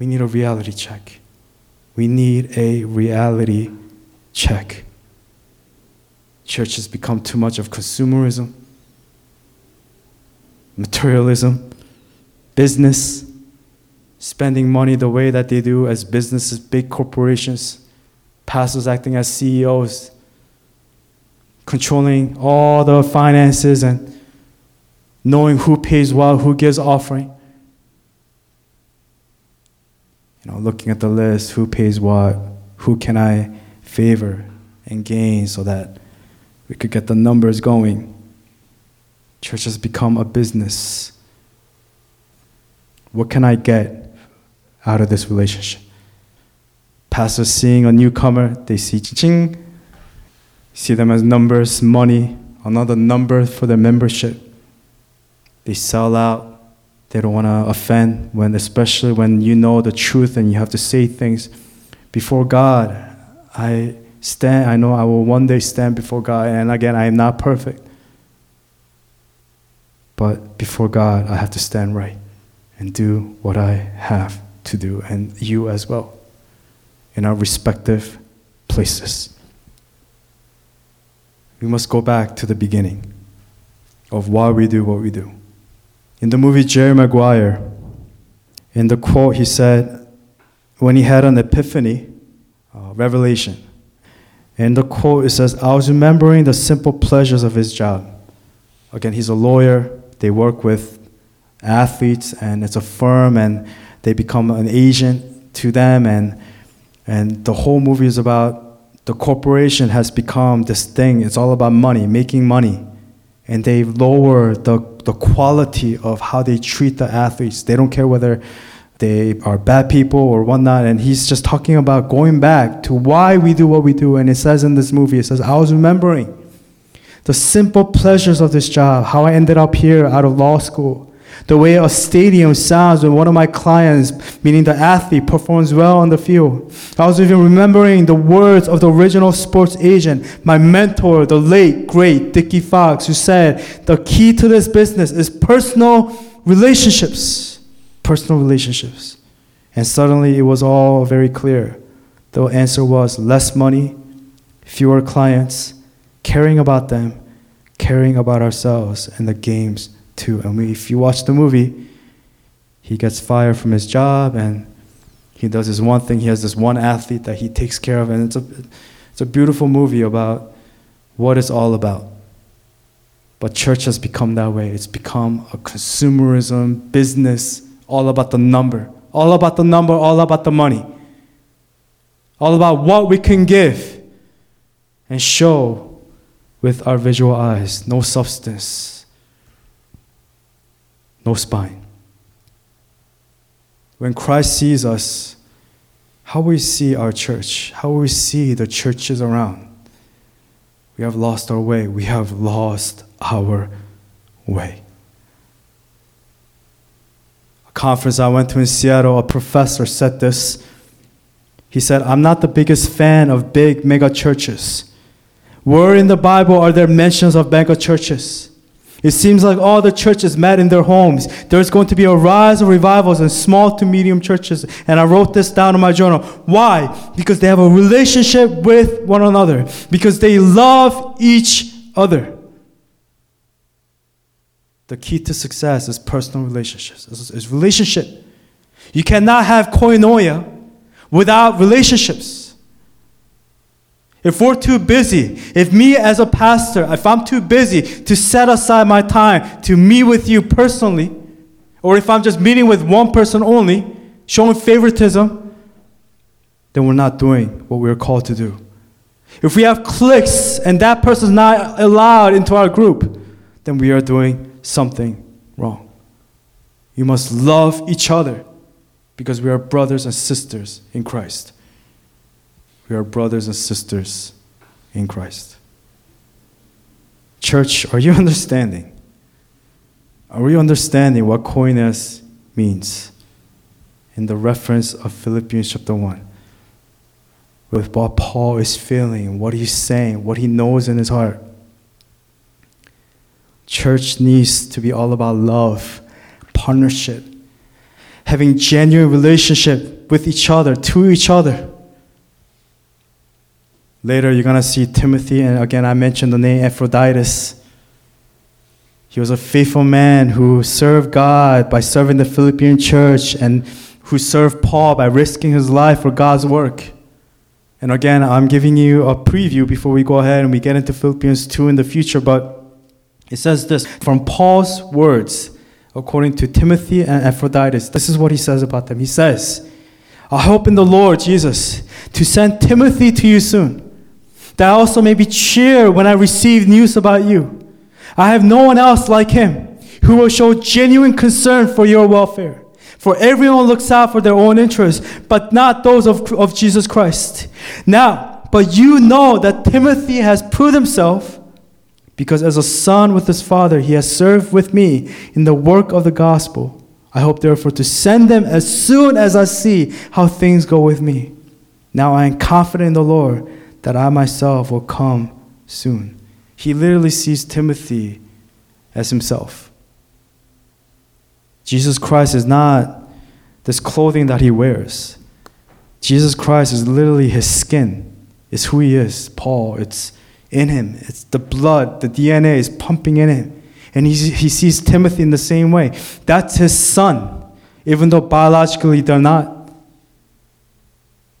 We need a reality check. We need a reality check. Church has become too much of consumerism, materialism, business, spending money the way that they do as businesses, big corporations, pastors acting as CEOs, controlling all the finances and knowing who pays well, who gives offering. You know, looking at the list, who pays what, who can I favor and gain so that we could get the numbers going. Church has become a business. What can I get out of this relationship? Pastors seeing a newcomer, they see ching, see them as numbers, money, another number for their membership. They sell out. They don't want to offend when, especially when you know the truth and you have to say things before God. I stand, I know I will one day stand before God. And again, I am not perfect. But before God, I have to stand right and do what I have to do, and you as well, in our respective places. We must go back to the beginning of why we do what we do. In the movie Jerry Maguire, in the quote, he said, when he had an epiphany, uh, revelation, in the quote, it says, I was remembering the simple pleasures of his job. Again, he's a lawyer. They work with athletes, and it's a firm, and they become an agent to them. And, and the whole movie is about the corporation has become this thing. It's all about money, making money. And they lower the, the quality of how they treat the athletes. They don't care whether they are bad people or whatnot. And he's just talking about going back to why we do what we do. And it says in this movie, it says, I was remembering the simple pleasures of this job, how I ended up here out of law school, The way a stadium sounds when one of my clients, meaning the athlete, performs well on the field. I was even remembering the words of the original sports agent, my mentor, the late, great Dickie Fox, who said, The key to this business is personal relationships. Personal relationships. And suddenly it was all very clear. The answer was less money, fewer clients, caring about them, caring about ourselves and the games too. And we, if you watch the movie, he gets fired from his job and he does this one thing. He has this one athlete that he takes care of, and it's a, it's a beautiful movie about what it's all about. But church has become that way. It's become a consumerism, business, all about the number, all about the number, all about the money, all about what we can give and show with our visual eyes. No substance, no spine. When Christ sees us, how we see our church, how we see the churches around, we have lost our way. We have lost our way. Conference I went to in Seattle, a professor said this. He said, I'm not the biggest fan of big mega churches. Where in the Bible are there mentions of mega churches? It seems like all the churches met in their homes. There's going to be a rise of revivals in small to medium churches. And I wrote this down in my journal. Why? Because they have a relationship with one another, because they love each other. The key to success is personal relationships, is relationship. You cannot have koinonia without relationships. If we're too busy, if me as a pastor, if I'm too busy to set aside my time to meet with you personally, or if I'm just meeting with one person only, showing favoritism, then we're not doing what we're called to do. If we have cliques and that person's not allowed into our group, then we are doing something wrong. You must love each other because we are brothers and sisters in Christ. We are brothers and sisters in Christ. Church, are you understanding? Are we understanding what koines means in the reference of Philippians chapter 1? With what Paul is feeling, what he's saying, what he knows in his heart. Church needs to be all about love, partnership, having genuine relationship with each other, to each other. Later, you're going to see Timothy, and again, I mentioned the name Epaphroditus. He was a faithful man who served God by serving the Philippian church and who served Paul by risking his life for God's work. And again, I'm giving you a preview before we go ahead and we get into Philippians 2 in the future, but it says this from Paul's words, according to Timothy and Epaphroditus. This is what he says about them. He says, I hope in the Lord Jesus to send Timothy to you soon that I also may be cheered when I receive news about you. I have no one else like him who will show genuine concern for your welfare. For everyone looks out for their own interests, but not those of, of Jesus Christ. Now, but you know that Timothy has proved himself because as a son with his father, he has served with me in the work of the gospel. I hope therefore to send them as soon as I see how things go with me. Now I am confident in the Lord that I myself will come soon. He literally sees Timothy as himself. Jesus Christ is not this clothing that he wears. Jesus Christ is literally his skin. It's who he is, Paul. It's in him. It's the blood, the DNA is pumping in him. And he, he sees Timothy in the same way. That's his son, even though biologically they're not.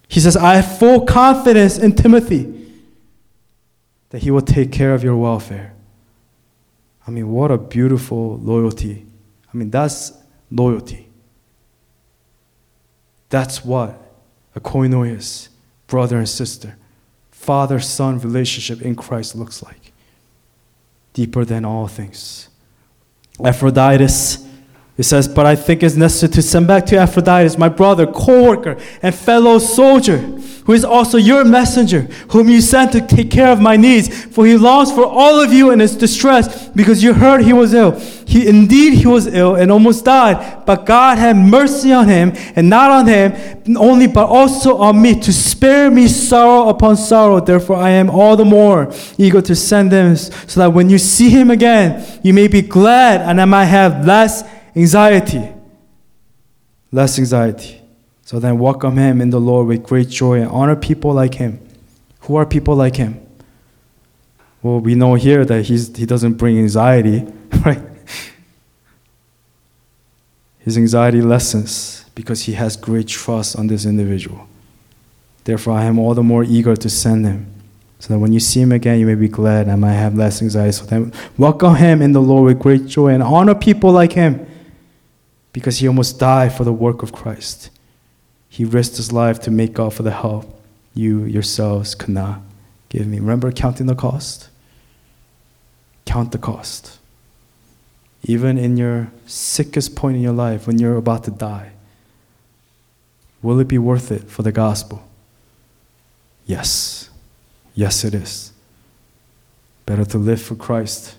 He says, I have full confidence in Timothy that he will take care of your welfare. I mean, what a beautiful loyalty. I mean, that's loyalty. That's what a koinonia, brother and sister, father son relationship in Christ looks like. Deeper than all things. Epaphroditus It says, But I think it's necessary to send back to Epaphroditus, my brother, co worker, and fellow soldier, who is also your messenger, whom you sent to take care of my needs. For he longs for all of you in his distress, because you heard he was ill. He indeed he was ill and almost died, but God had mercy on him, and not on him only, but also on me, to spare me sorrow upon sorrow. Therefore I am all the more eager to send him, so that when you see him again, you may be glad, and I might have less anxiety. Less anxiety. So then welcome him in the Lord with great joy and honor people like him. Who are people like him? Well, we know here that he's, he doesn't bring anxiety, right? His anxiety lessens because he has great trust on this individual. Therefore, I am all the more eager to send him. So that when you see him again, you may be glad and might have less anxiety. So then welcome him in the Lord with great joy and honor people like him because he almost died for the work of Christ. He risked his life to make up for the help you yourselves could not give me. Remember counting the cost? Count the cost. Even in your sickest point in your life, when you're about to die, will it be worth it for the gospel? Yes. Yes, it is. Better to live for Christ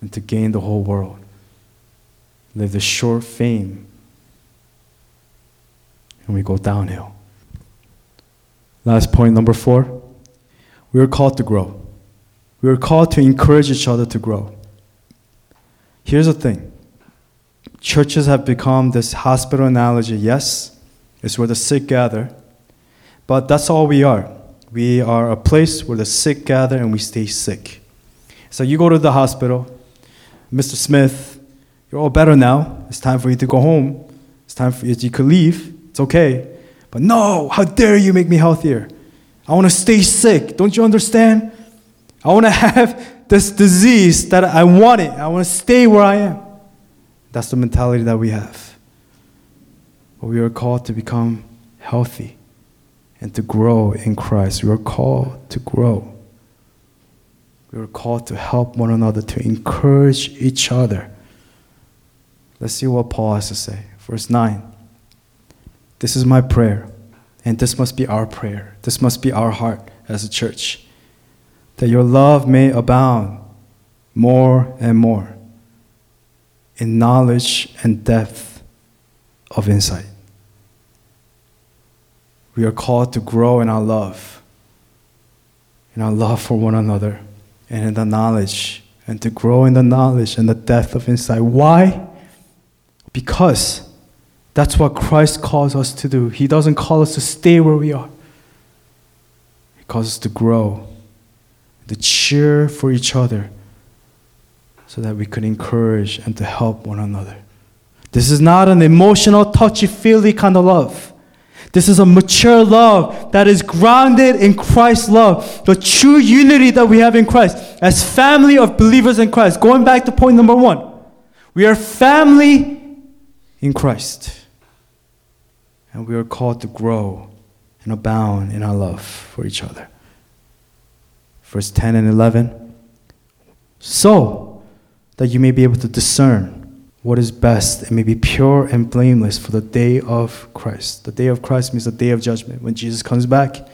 than to gain the whole world. Live the short fame, and we go downhill. Last point, number four. We are called to grow. We are called to encourage each other to grow. Here's the thing churches have become this hospital analogy. Yes, it's where the sick gather, but that's all we are. We are a place where the sick gather and we stay sick. So you go to the hospital, Mr. Smith, you're all better now. It's time for you to go home. It's time for you, you could leave. It's okay. But no, how dare you make me healthier? I want to stay sick. Don't you understand? I want to have this disease that I want it. I want to stay where I am. That's the mentality that we have. But we are called to become healthy and to grow in Christ. We are called to grow. We are called to help one another, to encourage each other. Let's see what Paul has to say. Verse 9. This is my prayer, and this must be our prayer. This must be our heart as a church. That your love may abound more and more in knowledge and depth of insight. We are called to grow in our love, in our love for one another, and in the knowledge, and to grow in the knowledge and the depth of insight. Why? Because that's what Christ calls us to do. He doesn't call us to stay where we are, He calls us to grow, to cheer for each other, so that we can encourage and to help one another. This is not an emotional, touchy feely kind of love. This is a mature love that is grounded in Christ's love, the true unity that we have in Christ as family of believers in Christ. Going back to point number one, we are family in Christ, and we are called to grow and abound in our love for each other. Verse 10 and 11. So that you may be able to discern what is best and may be pure and blameless for the day of Christ. The day of Christ means the day of judgment when Jesus comes back.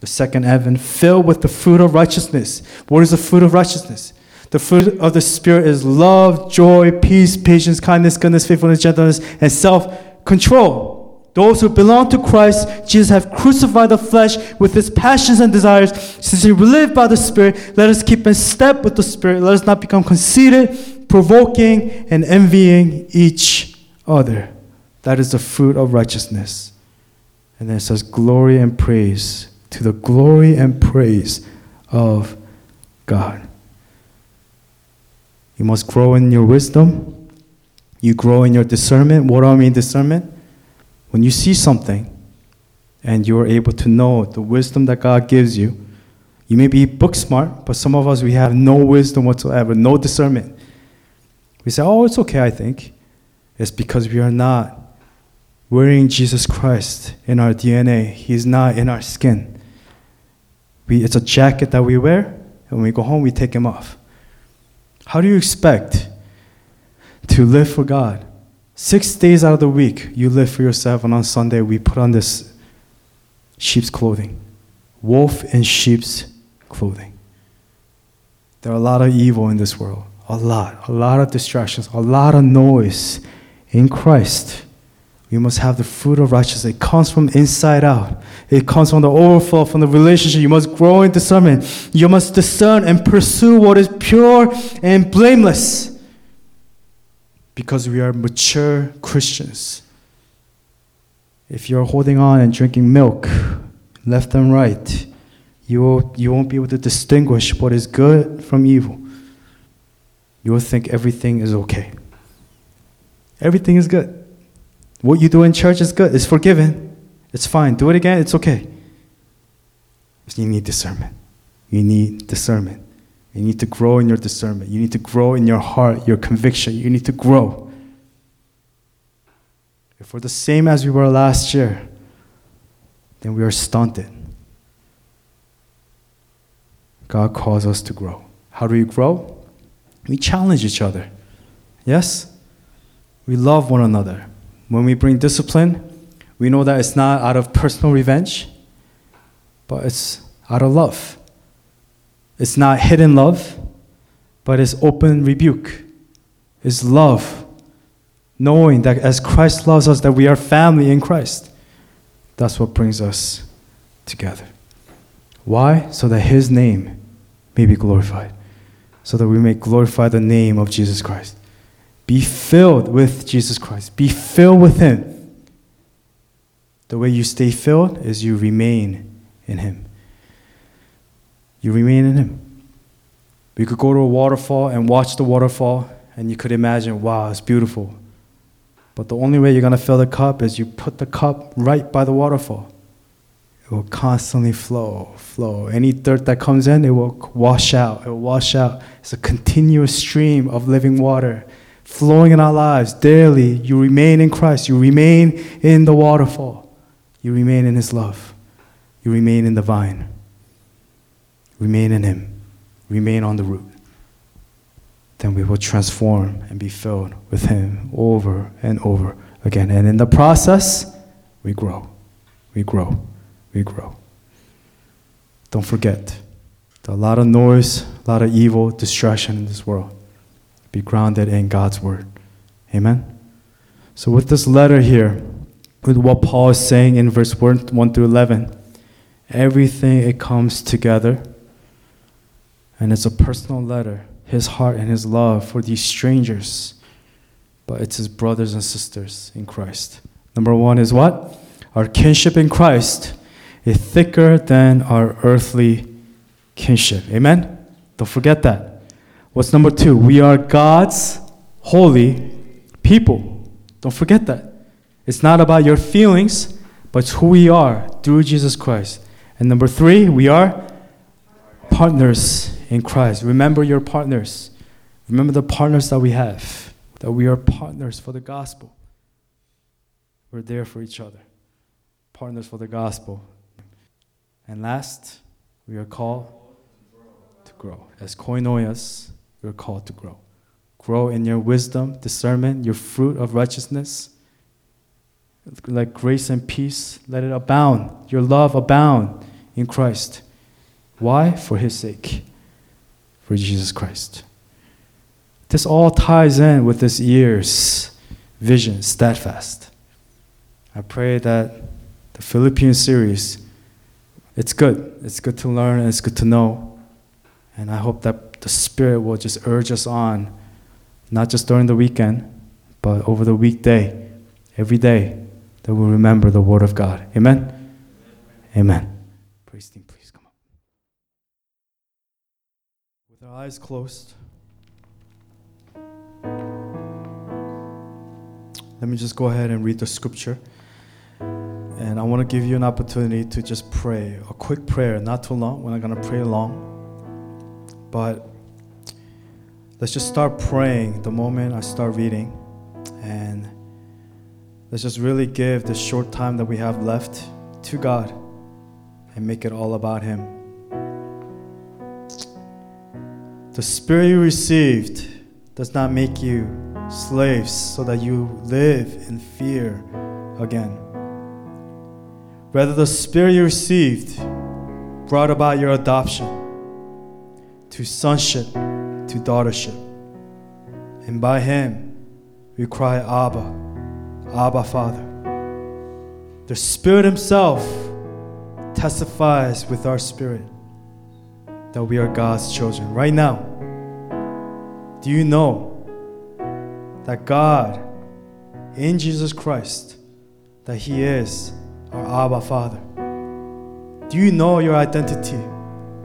The second heaven, filled with the fruit of righteousness. What is the fruit of righteousness? The fruit of the Spirit is love, joy, peace, patience, kindness, goodness, faithfulness, gentleness, and self control. Those who belong to Christ, Jesus have crucified the flesh with its passions and desires. Since we live by the Spirit, let us keep in step with the Spirit. Let us not become conceited, provoking, and envying each other. That is the fruit of righteousness. And then it says, glory and praise to the glory and praise of God. You must grow in your wisdom. You grow in your discernment. What do I mean, discernment? When you see something and you're able to know the wisdom that God gives you, you may be book smart, but some of us, we have no wisdom whatsoever, no discernment. We say, oh, it's okay, I think. It's because we are not wearing Jesus Christ in our DNA, He's not in our skin. We, it's a jacket that we wear, and when we go home, we take Him off. How do you expect to live for God? Six days out of the week, you live for yourself, and on Sunday, we put on this sheep's clothing. Wolf in sheep's clothing. There are a lot of evil in this world, a lot, a lot of distractions, a lot of noise. In Christ, we must have the fruit of righteousness. It comes from inside out. It comes from the overflow, from the relationship. You must grow in discernment. You must discern and pursue what is pure and blameless. Because we are mature Christians. If you're holding on and drinking milk, left and right, you, will, you won't be able to distinguish what is good from evil. You will think everything is okay. Everything is good. What you do in church is good. It's forgiven. It's fine. Do it again. It's okay. You need discernment. You need discernment. You need to grow in your discernment. You need to grow in your heart, your conviction. You need to grow. If we're the same as we were last year, then we are stunted. God calls us to grow. How do we grow? We challenge each other. Yes? We love one another. When we bring discipline, we know that it's not out of personal revenge, but it's out of love. It's not hidden love, but it's open rebuke. It's love, knowing that as Christ loves us, that we are family in Christ. That's what brings us together. Why? So that His name may be glorified, so that we may glorify the name of Jesus Christ. Be filled with Jesus Christ. Be filled with Him. The way you stay filled is you remain in Him. You remain in Him. We could go to a waterfall and watch the waterfall, and you could imagine, wow, it's beautiful. But the only way you're going to fill the cup is you put the cup right by the waterfall. It will constantly flow, flow. Any dirt that comes in, it will wash out. It will wash out. It's a continuous stream of living water flowing in our lives daily. You remain in Christ. You remain in the waterfall. You remain in His love. You remain in the vine. Remain in Him. Remain on the root. Then we will transform and be filled with Him over and over again. And in the process, we grow. We grow. We grow. Don't forget, a lot of noise, a lot of evil, distraction in this world be grounded in God's word. Amen? So, with this letter here, with what Paul is saying in verse 1 through 11, everything it comes together. And it's a personal letter, his heart and his love for these strangers, but it's his brothers and sisters in Christ. Number one is what? Our kinship in Christ is thicker than our earthly kinship. Amen? Don't forget that. What's number two? We are God's holy people. Don't forget that. It's not about your feelings, but who we are through Jesus Christ. And number three, we are partners in Christ. Remember your partners. Remember the partners that we have, that we are partners for the gospel. We're there for each other, partners for the gospel. And last, we are called to grow as koinonias you're called to grow. Grow in your wisdom, discernment, your fruit of righteousness. Let grace and peace, let it abound. Your love abound in Christ. Why? For His sake, for Jesus Christ. This all ties in with this year's vision, steadfast. I pray that the Philippians series, it's good. It's good to learn and it's good to know. And I hope that the Spirit will just urge us on, not just during the weekend, but over the weekday, every day, that we'll remember the Word of God. Amen? Amen. Praise team, please come up. With our eyes closed, let me just go ahead and read the scripture. And I want to give you an opportunity to just pray a quick prayer, not too long. We're not going to pray long. But let's just start praying the moment I start reading. And let's just really give the short time that we have left to God and make it all about Him. The Spirit you received does not make you slaves so that you live in fear again. Rather, the Spirit you received brought about your adoption to sonship, to daughtership. And by Him, we cry, Abba, Abba, Father. The Spirit Himself testifies with our spirit that we are God's children. Right now, do you know that God, in Jesus Christ, that He is our Abba Father? Do you know your identity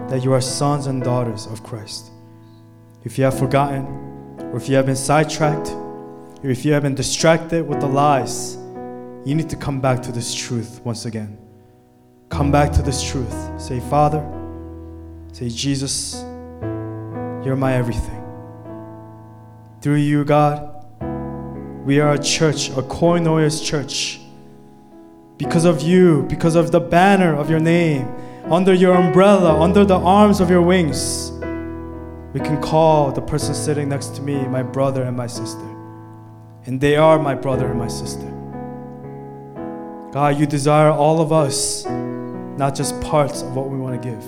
that you are sons and daughters of Christ? If you have forgotten, or if you have been sidetracked, or if you have been distracted with the lies, you need to come back to this truth once again. Come back to this truth. Say, Father, say, Jesus, you're my everything. Through you, God, we are a church, a koinonia church. Because of you, because of the banner of your name, under your umbrella, under the arms of your wings, we can call the person sitting next to me my brother and my sister. And they are my brother and my sister. God, you desire all of us, not just parts of what we want to give.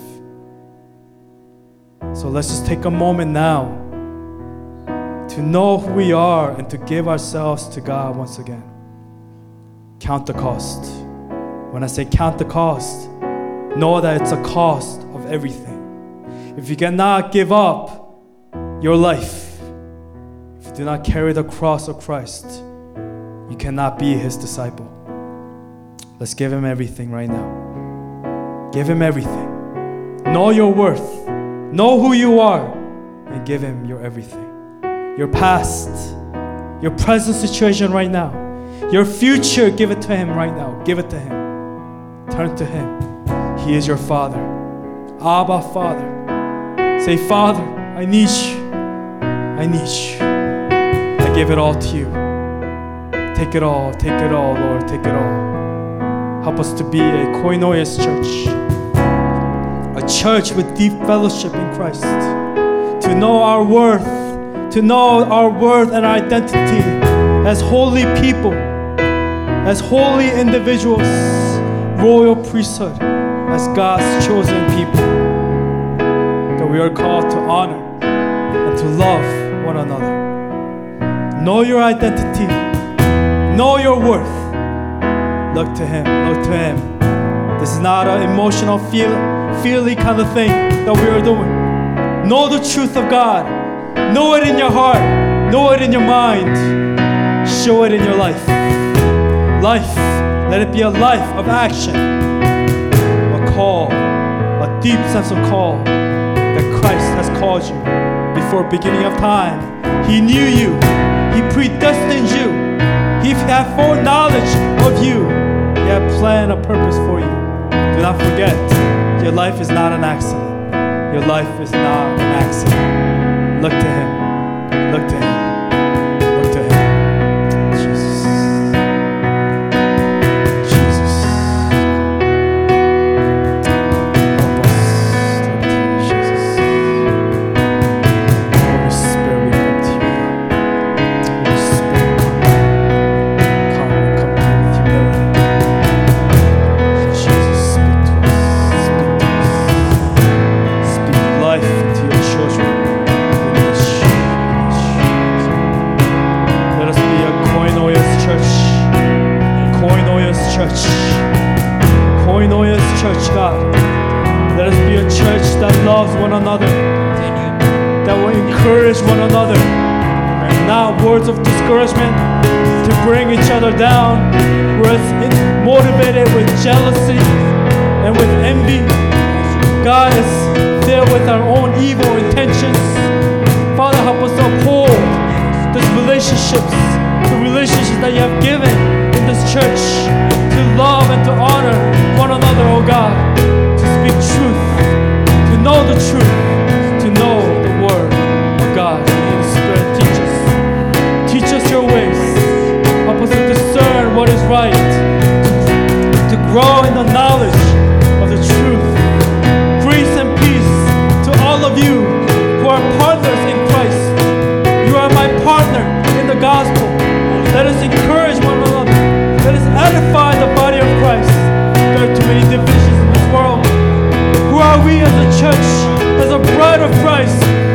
So let's just take a moment now to know who we are and to give ourselves to God once again. Count the cost. When I say count the cost, know that it's a cost of everything. If you cannot give up your life, if you do not carry the cross of Christ, you cannot be his disciple. Let's give him everything right now. Give him everything. Know your worth. Know who you are. And give him your everything. Your past, your present situation right now, your future, give it to him right now. Give it to him. Turn to him. He is your Father. Abba, Father. Say, Father, I need you. I need you. I give it all to you. Take it all, take it all, Lord, take it all. Help us to be a koinonia church, a church with deep fellowship in Christ, to know our worth, to know our worth and our identity as holy people, as holy individuals, royal priesthood, as God's chosen people, we are called to honor and to love one another. Know your identity, know your worth. Look to Him, look to Him. This is not an emotional, feel, feely kind of thing that we are doing. Know the truth of God, know it in your heart, know it in your mind, show it in your life. Life, let it be a life of action, a call, a deep sense of call called you before beginning of time. He knew you. He predestined you. He had foreknowledge of you. He had plan, a purpose for you. Do not forget, your life is not an accident. Your life is not an accident. Look to Him. Look to Him. Encourage one another. and Not words of discouragement to bring each other down. We're motivated with jealousy and with envy. God is filled with our own evil intentions. Father, help us uphold these relationships, the relationships that you have given in this church, to love and to honor one another, oh God, to speak truth, to know the truth, right to grow in the knowledge of the truth. Grace and peace to all of you who are partners in Christ. You are my partner in the gospel. Let us encourage one another. Let us edify the body of Christ. There are too many divisions in this world. Who are we as a church, as a bride of Christ?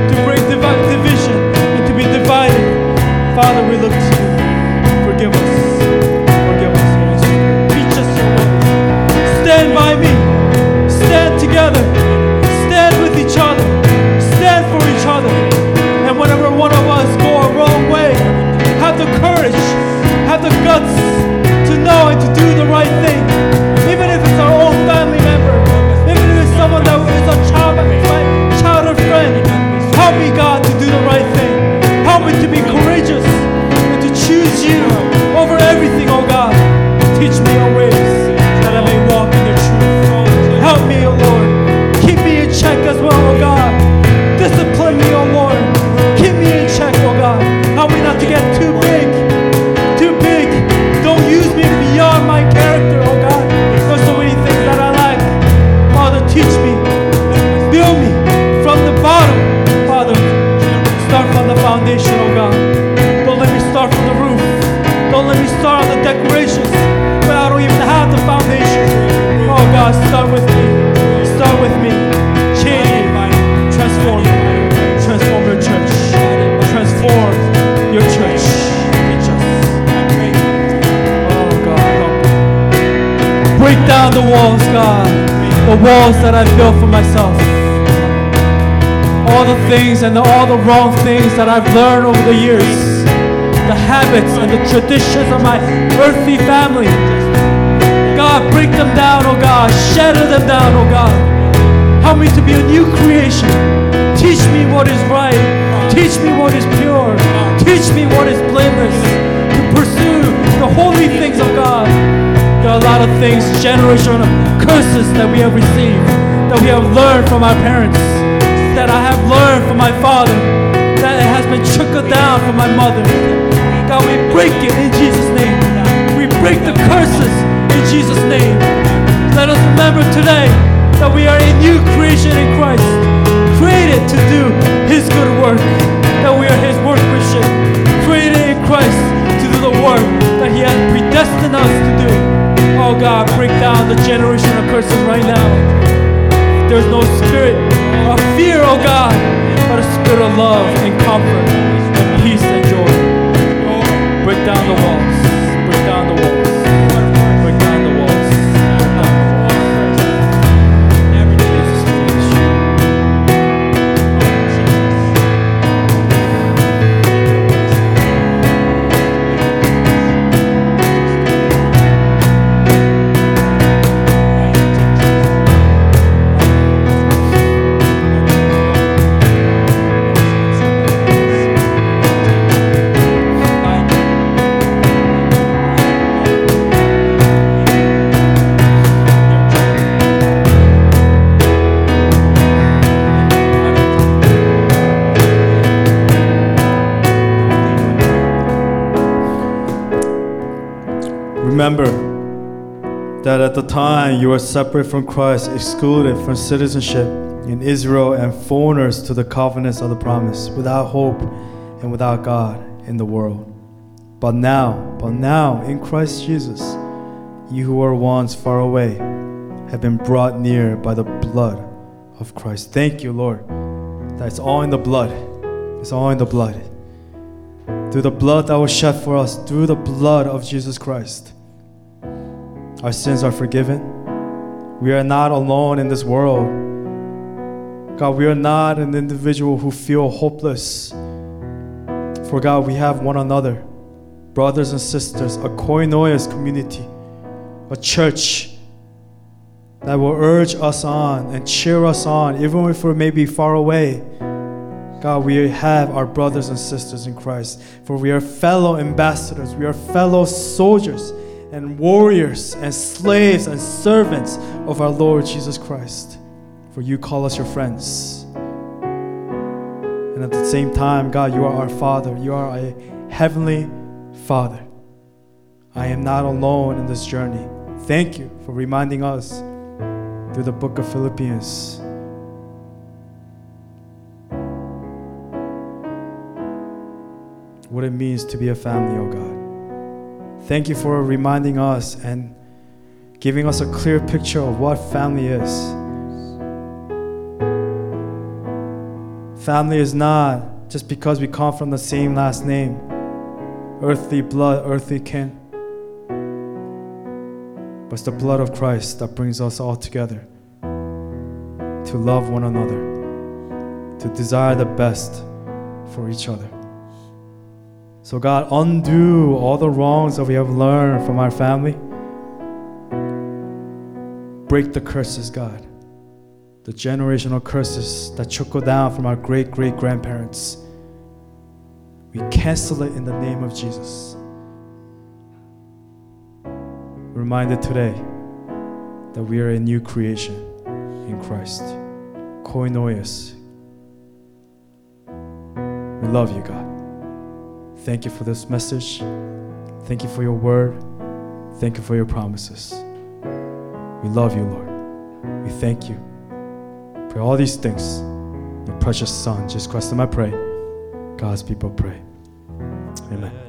Break down the walls, God. The walls that I built for myself. All the things and all the wrong things that I've learned over the years. The habits and the traditions of my earthly family. God, break them down, oh God. Shatter them down, oh God. Help me to be a new creation. Teach me what is right. Teach me what is pure. Teach me what is blameless. To pursue the holy things of God. A lot of things, generational curses that we have received, that we have learned from our parents, that I have learned from my father, that it has been trickled down from my mother. God, we break it in Jesus' name. We break the curses in Jesus' name. Let us remember today that we are a new creation in Christ, created to do His good work, that we are His workmanship, created in Christ to do the work that He has predestined us to. Oh God, break down the generation of curses right now. There's no spirit of fear, oh God, but a spirit of love and comfort and peace and joy. Break down the walls. Remember that at the time you were separate from Christ, excluded from citizenship in Israel, and foreigners to the covenants of the promise, without hope and without God in the world. But now, but now in Christ Jesus, you who were once far away have been brought near by the blood of Christ. Thank you, Lord. That's all in the blood. It's all in the blood. Through the blood that was shed for us, through the blood of Jesus Christ, our sins are forgiven. We are not alone in this world. God, we are not an individual who feel hopeless. For God, we have one another, brothers and sisters, a koinonia community, a church that will urge us on and cheer us on, even if we're maybe far away. God, we have our brothers and sisters in Christ, for we are fellow ambassadors, we are fellow soldiers and warriors and slaves and servants of our Lord Jesus Christ. For you call us your friends. And at the same time, God, you are our Father. You are a heavenly Father. I am not alone in this journey. Thank you for reminding us through the book of Philippians. What it means to be a family, oh God. Thank you for reminding us and giving us a clear picture of what family is. Family is not just because we come from the same last name, earthly blood, earthly kin. But it's the blood of Christ that brings us all together to love one another, to desire the best for each other. So, God, undo all the wrongs that we have learned from our family. Break the curses, God the generational curses that trickle down from our great great grandparents. We cancel it in the name of Jesus. Reminded today that we are a new creation in Christ. Koinonia. We love you, God. Thank you for this message. Thank you for your word. Thank you for your promises. We love you, Lord. We thank you. Pray all these things. Your precious Son, Jesus Christ, I pray. God's people pray. Amen.